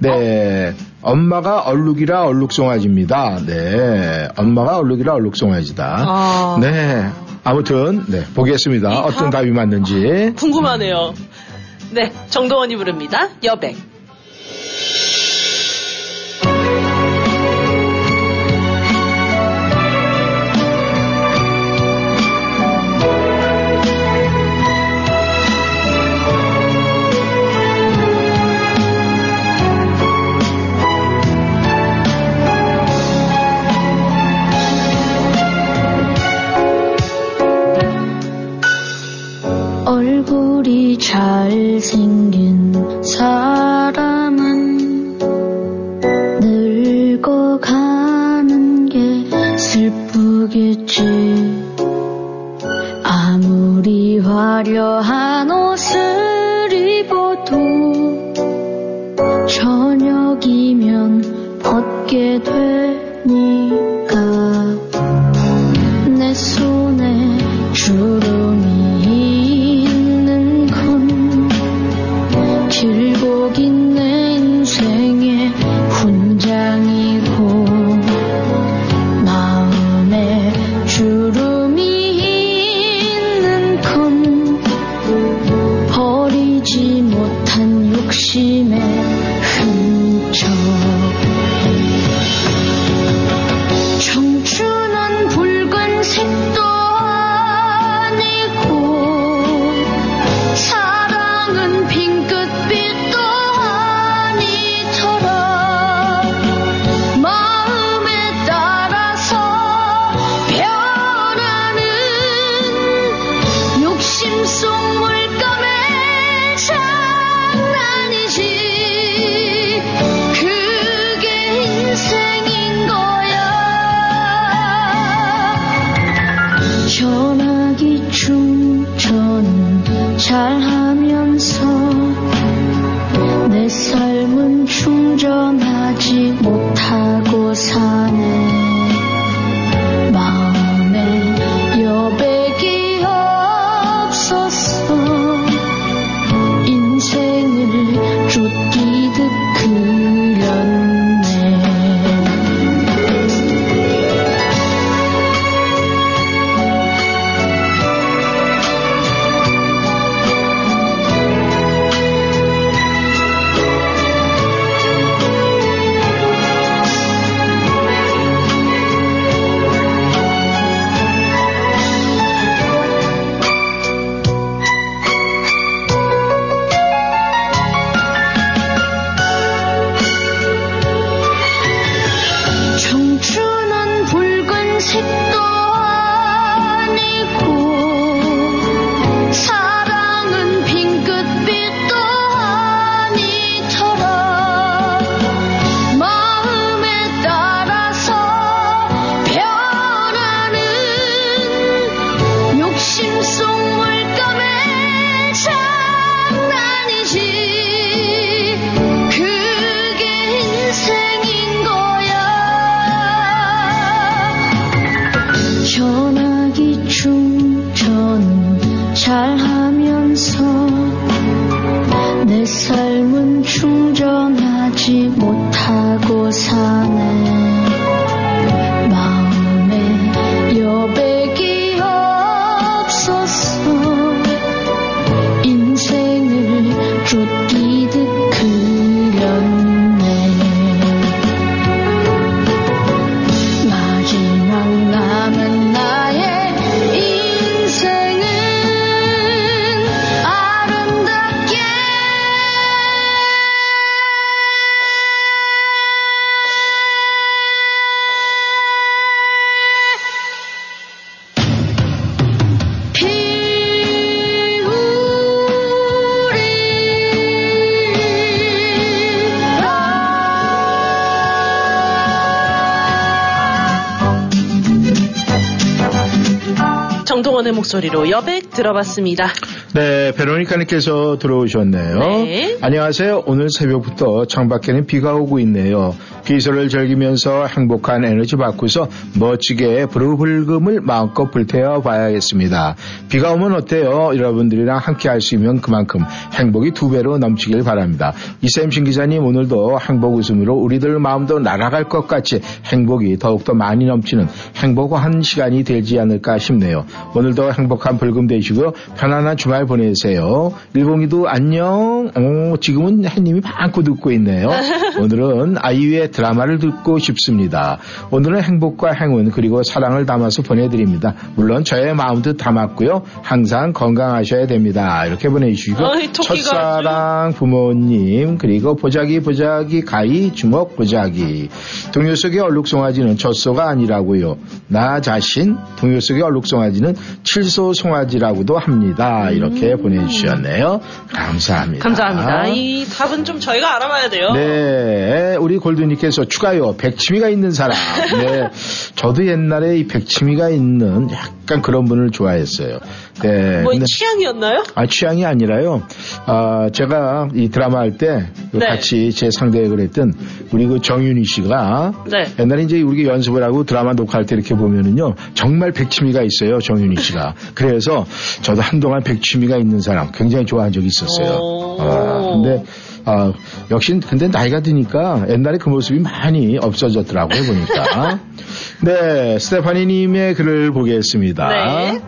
네. 엄마가 얼룩이라 얼룩송아지입니다. 네. 엄마가 얼룩이라 얼룩송아지다. 아. 네. 아무튼, 네. 보겠습니다. 어떤 답이 맞는지. 궁금하네요. 네, 정동원이 부릅니다. 여백. 잘생긴 사람은 늙어가는 게 슬프겠지. 아무리 화려한 목소리로 여백 들어봤습니다. 네, 베로니카님께서 들어오셨네요. 네. 안녕하세요. 오늘 새벽부터 창밖에는 비가 오고 있네요. 비소를 즐기면서 행복한 에너지 받고서 멋지게 불불금을 마음껏 불태워 봐야겠습니다. 비가 오면 어때요? 여러분들이랑 함께 할 수 있으면 그만큼 행복이 두 배로 넘치길 바랍니다. 이쌤 신 기자님 오늘도 행복 웃음으로 우리들 마음도 날아갈 것 같이 행복이 더욱더 많이 넘치는 행복한 시간이 되지 않을까 싶네요. 오늘도 행복한 불금 되시고요. 편안한 주말 보내세요. 일봉이도 안녕. 오, 지금은 햇님이 많고 듣고 있네요. 오늘은 아이유의 드라마를 듣고 싶습니다. 오늘은 행복과 행운 그리고 사랑을 담아서 보내드립니다. 물론 저의 마음도 담았고요. 항상 건강하셔야 됩니다. 이렇게 보내주시고 어이, 첫사랑 부모님 그리고 보자기 보자기 가위 주먹 보자기 동요 속의 얼룩송아지는 젖소가 아니라고요. 나 자신 동요 속의 얼룩송아지는 칠소 송아지라고도 합니다. 이렇게 보내주셨네요. 감사합니다. 감사합니다. 이 답은 좀 저희가 알아봐야 돼요. 네, 우리 골 드님께서 추가요. 백치미가 있는 사람. 네, 저도 옛날에 이 백치미가 있는 약간 그런 분을 좋아했어요. 네, 뭐 근데- 취향이었나요? 아, 취향이 아니라요. 아, 제가 이 드라마 할때 네. 같이 제 상대역을 했던 우리 그 정윤희 씨가 네. 옛날에 이제 우리가 연습을 하고 드라마 녹화할 때 이렇게 보면은요. 정말 백치미가 있어요. 정윤희 씨가. 그래서 저도 한동안 백치미가 있는 사람 굉장히 좋아한 적이 있었어요. 아, 근데 아, 역시 근데 나이가 드니까 옛날에 그 모습이 많이 없어졌더라고요, 보니까. (laughs) 네, 스테파니 님의 글을 보겠습니다. 네.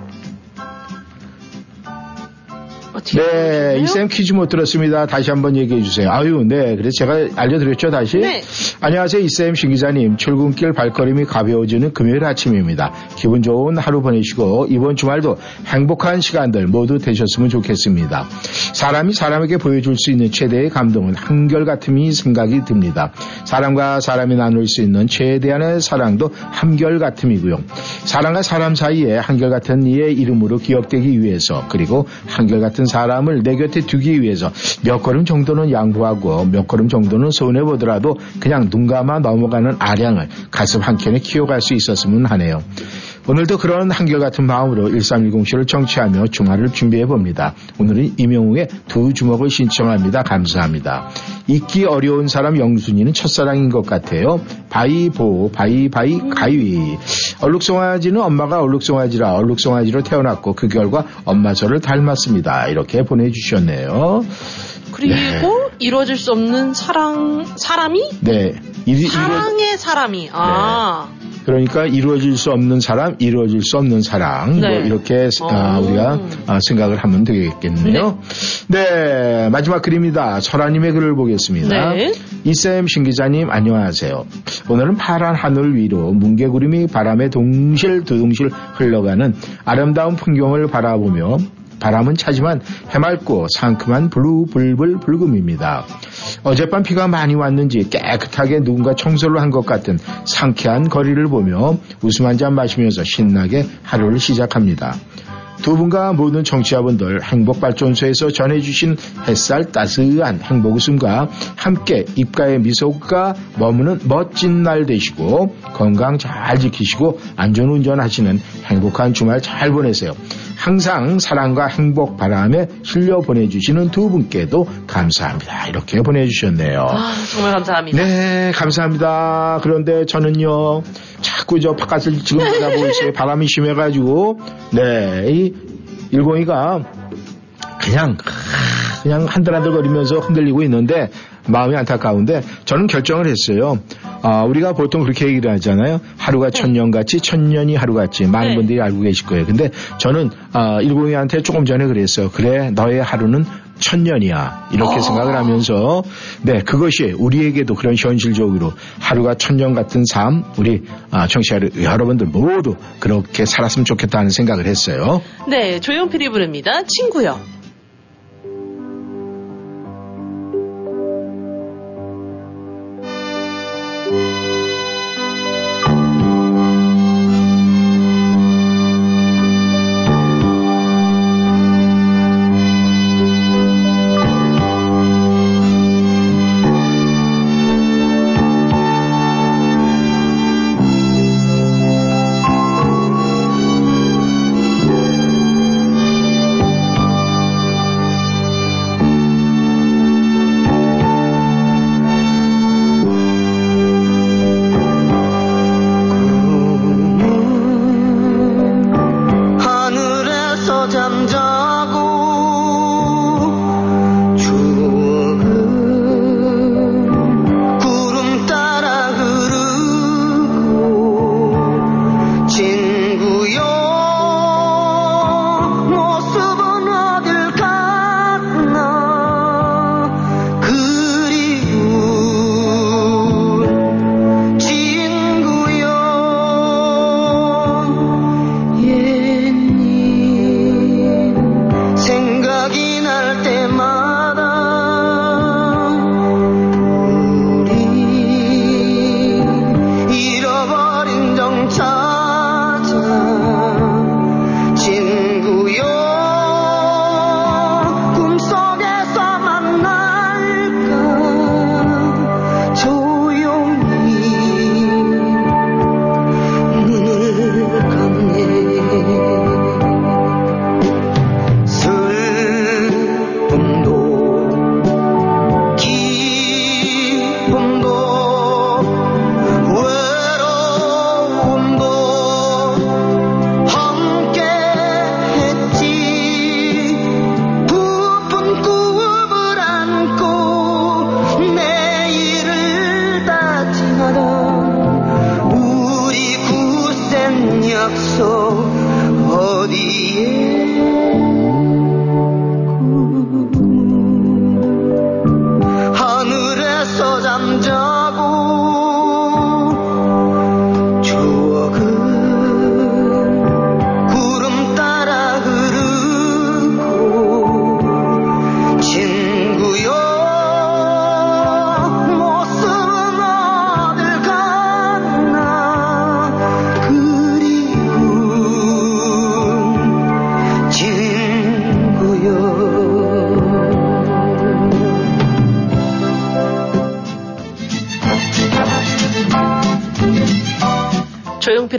네, 이쌤 퀴즈 못 들었습니다. 다시 한번 얘기해 주세요. 아유, 네. 그래서 제가 알려드렸죠, 다시? 네. 안녕하세요, 이쌤 신 기자님. 출근길 발걸음이 가벼워지는 금요일 아침입니다. 기분 좋은 하루 보내시고, 이번 주말도 행복한 시간들 모두 되셨으면 좋겠습니다. 사람이 사람에게 보여줄 수 있는 최대의 감동은 한결같음이 생각이 듭니다. 사람과 사람이 나눌 수 있는 최대한의 사랑도 한결같음이고요. 사람과 사람 사이에 한결같은 이의 이름으로 기억되기 위해서 그리고 한결같은 사람을 내 곁에 두기 위해서 몇 걸음 정도는 양보하고 몇 걸음 정도는 손해보더라도 그냥 눈 감아 넘어가는 아량을 가슴 한켠에 키워갈 수 있었으면 하네요. 오늘도 그런 한결같은 마음으로 1310쇼를 청취하며 주말을 준비해 봅니다. 오늘은 이명웅의 두 주먹을 신청합니다. 감사합니다. 잊기 어려운 사람 영순이는 첫사랑인 것 같아요. 바이보, 바이바이, 가위. 얼룩송아지는 엄마가 얼룩송아지라 얼룩송아지로 태어났고 그 결과 엄마 저를 닮았습니다. 이렇게 보내주셨네요. 그리고 이루어질 수 없는 사랑 사람이 네. 이, 이루- 사랑의 사람이 아 그러니까 이루어질 수 없는 사람, 이루어질 수 없는 사랑. 네. 뭐 이렇게 아, 어. 우리가 아, 생각을 하면 되겠네요. 네. 마지막 글입니다. 설아님의 글을 보겠습니다. 네. 이쌤 신 기자님 안녕하세요. 오늘은 파란 하늘 위로 뭉게구름이 바람에 동실 두둥실 흘러가는 아름다운 풍경을 바라보며 바람은 차지만 해맑고 상큼한 블루 불불 불금입니다. 어젯밤 비가 많이 왔는지 깨끗하게 누군가 청소를 한 것 같은 상쾌한 거리를 보며 웃음 한 잔 마시면서 신나게 하루를 시작합니다. 두 분과 모든 청취자분들 행복발전소에서 전해주신 햇살 따스한 행복 웃음과 함께 입가에 미소가 머무는 멋진 날 되시고 건강 잘 지키시고 안전운전 하시는 행복한 주말 잘 보내세요. 항상 사랑과 행복 바람에 실려 보내주시는 두 분께도 감사합니다. 이렇게 보내주셨네요. 아, 정말 감사합니다. 네, 감사합니다. 그런데 저는요, 자꾸 저 바깥을 지금 보다보고 (laughs) 있어요. 바람이 심해가지고, 네, 이 일공이가 그냥, 그냥 한들한들 거리면서 흔들리고 있는데, 마음이 안타까운데, 저는 결정을 했어요. 아, 우리가 보통 그렇게 얘기를 하잖아요. 하루가 천년같이, 천년이 하루같이. 많은 네. 분들이 알고 계실 거예요. 근데 저는, 아, 일공이한테 조금 전에 그랬어요. 그래, 너의 하루는 천년이야. 이렇게 어. 생각을 하면서, 네, 그것이 우리에게도 그런 현실적으로 하루가 천년 같은 삶, 우리 아, 청취자 여러분들 모두 그렇게 살았으면 좋겠다는 생각을 했어요. 네, 조용필이 부릅니다. 친구요.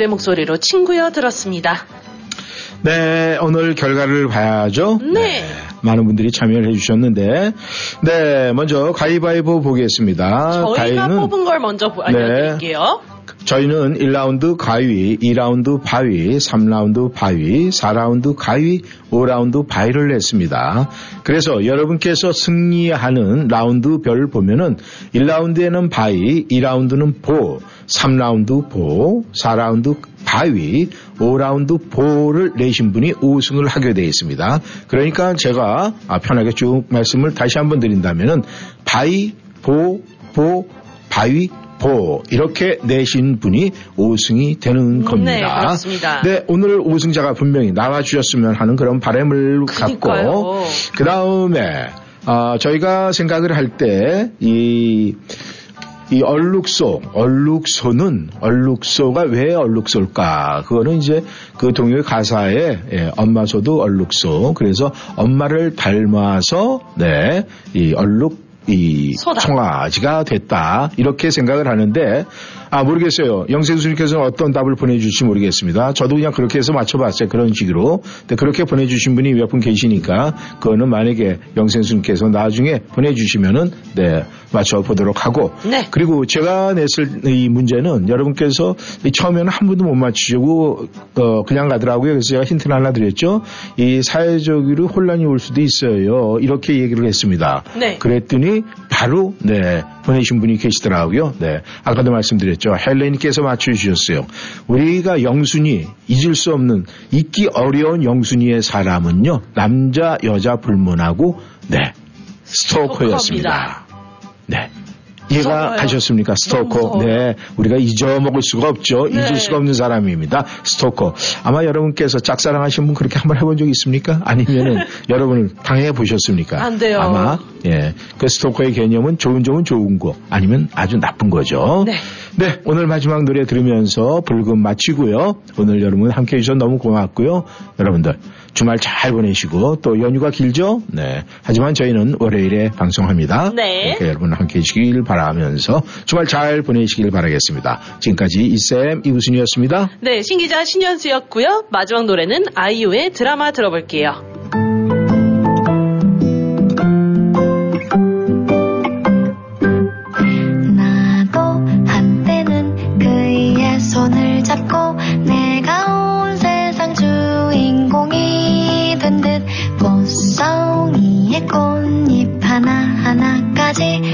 조용필의 목소리로 친구여 들었습니다. 네, 오늘 결과를 봐야죠. 네. 많은 분들이 참여를 해주셨는데, 네, 먼저 가위바위보 보겠습니다. 저희가 가위는 뽑은 걸 먼저 보- 알려드릴게요. 저희는 1라운드 가위, 2라운드 바위, 3라운드 바위, 4라운드 가위, 5라운드 바위를 냈습니다. 그래서 여러분께서 승리하는 라운드별 보면은 1라운드에는 바위, 2라운드는 보, 3라운드 보, 4라운드 바위, 5라운드 보를 내신 분이 우승을 하게 되어 있습니다. 그러니까 제가 아, 편하게 쭉 말씀을 다시 한번 드린다면은 바위, 보, 보, 바위, 보 이렇게 내신 분이 우승이 되는 겁니다. 네, 그렇습니다. 네, 오늘 우승자가 분명히 나와 주셨으면 하는 그런 바람을 갖고. 그 다음에 아, 저희가 생각을 할 때 이 이 얼룩소, 얼룩소는 얼룩소가 왜 얼룩소일까? 그거는 이제 그 동요의 가사에 예, 엄마소도 얼룩소. 그래서 엄마를 닮아서 네, 이 얼룩 이 소다. 청아지가 됐다 이렇게 생각을 하는데 아 모르겠어요 영생수님께서는 어떤 답을 보내주실지 모르겠습니다 저도 그냥 그렇게 해서 맞춰봤어요 그런 식으로 근데 그렇게 보내주신 분이 몇 분 계시니까 그거는 만약에 영생수님께서 나중에 보내주시면은 네 맞춰보도록 하고 네. 그리고 제가 냈을 이 문제는 여러분께서 이 처음에는 한 분도 못 맞추시고 어, 그냥 가더라고요. 그래서 제가 힌트를 하나 드렸죠. 이 사회적으로 혼란이 올 수도 있어요. 이렇게 얘기를 했습니다. 네. 그랬더니 바로 네 보내신 분이 계시더라고요. 네 아까도 말씀드렸죠. 헬레님께서 맞춰주셨어요. 우리가 영순이 잊을 수 없는 잊기 어려운 영순이의 사람은요 남자 여자 불문하고 네 스토커였습니다. 네. 이해가 무서워요. 가셨습니까? 스토커. 네. 우리가 잊어먹을 수가 없죠. 네. 잊을 수가 없는 사람입니다. 스토커. 아마 여러분께서 짝사랑하신 분 그렇게 한번 해본 적 있습니까? 아니면은 (laughs) 여러분을 당해 보셨습니까? 안 돼요. 아마, 예. 그 스토커의 개념은 좋은 점은 좋은 거, 아니면 아주 나쁜 거죠. 네. 네, 오늘 마지막 노래 들으면서 불금 마치고요. 오늘 여러분 함께 해주셔서 너무 고맙고요. 여러분들 주말 잘 보내시고 또 연휴가 길죠? 네. 하지만 저희는 월요일에 방송합니다. 네. 여러분 함께 해주시길 바라면서 주말 잘 보내시길 바라겠습니다. 지금까지 이쌤 이우순이었습니다. 네, 신기자 신현수였고요. 마지막 노래는 아이유의 드라마 들어볼게요. 하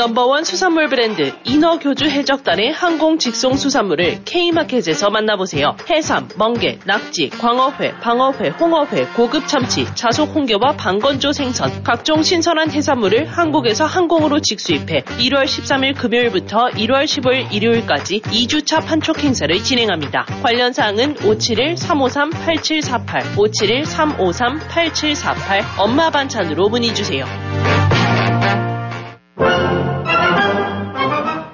넘버원 수산물 브랜드 인어교주 해적단의 항공 직송 수산물을 K마켓에서 만나보세요. 해삼, 멍게, 낙지, 광어회, 방어회, 홍어회, 고급 참치, 자속 홍게와 방건조 생선, 각종 신선한 해산물을 한국에서 항공으로 직수입해 1월 13일 금요일부터 1월 15일 일요일까지 2주차 판촉 행사를 진행합니다. 관련 사항은 571-353-8748, 571-353-8748 엄마 반찬으로 문의 주세요.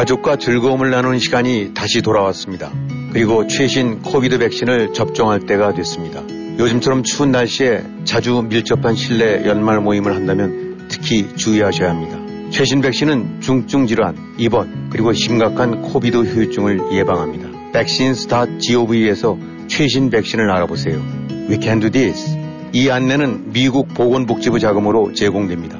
가족과 즐거움을 나누는 시간이 다시 돌아왔습니다. 그리고 최신 COVID 백신을 접종할 때가 됐습니다. 요즘처럼 추운 날씨에 자주 밀접한 실내 연말 모임을 한다면 특히 주의하셔야 합니다. 최신 백신은 중증 질환, 입원, 그리고 심각한 COVID 후유증을 예방합니다. vaccines.gov에서 최신 백신을 알아보세요. We can do this. 이 안내는 미국 보건복지부 자금으로 제공됩니다.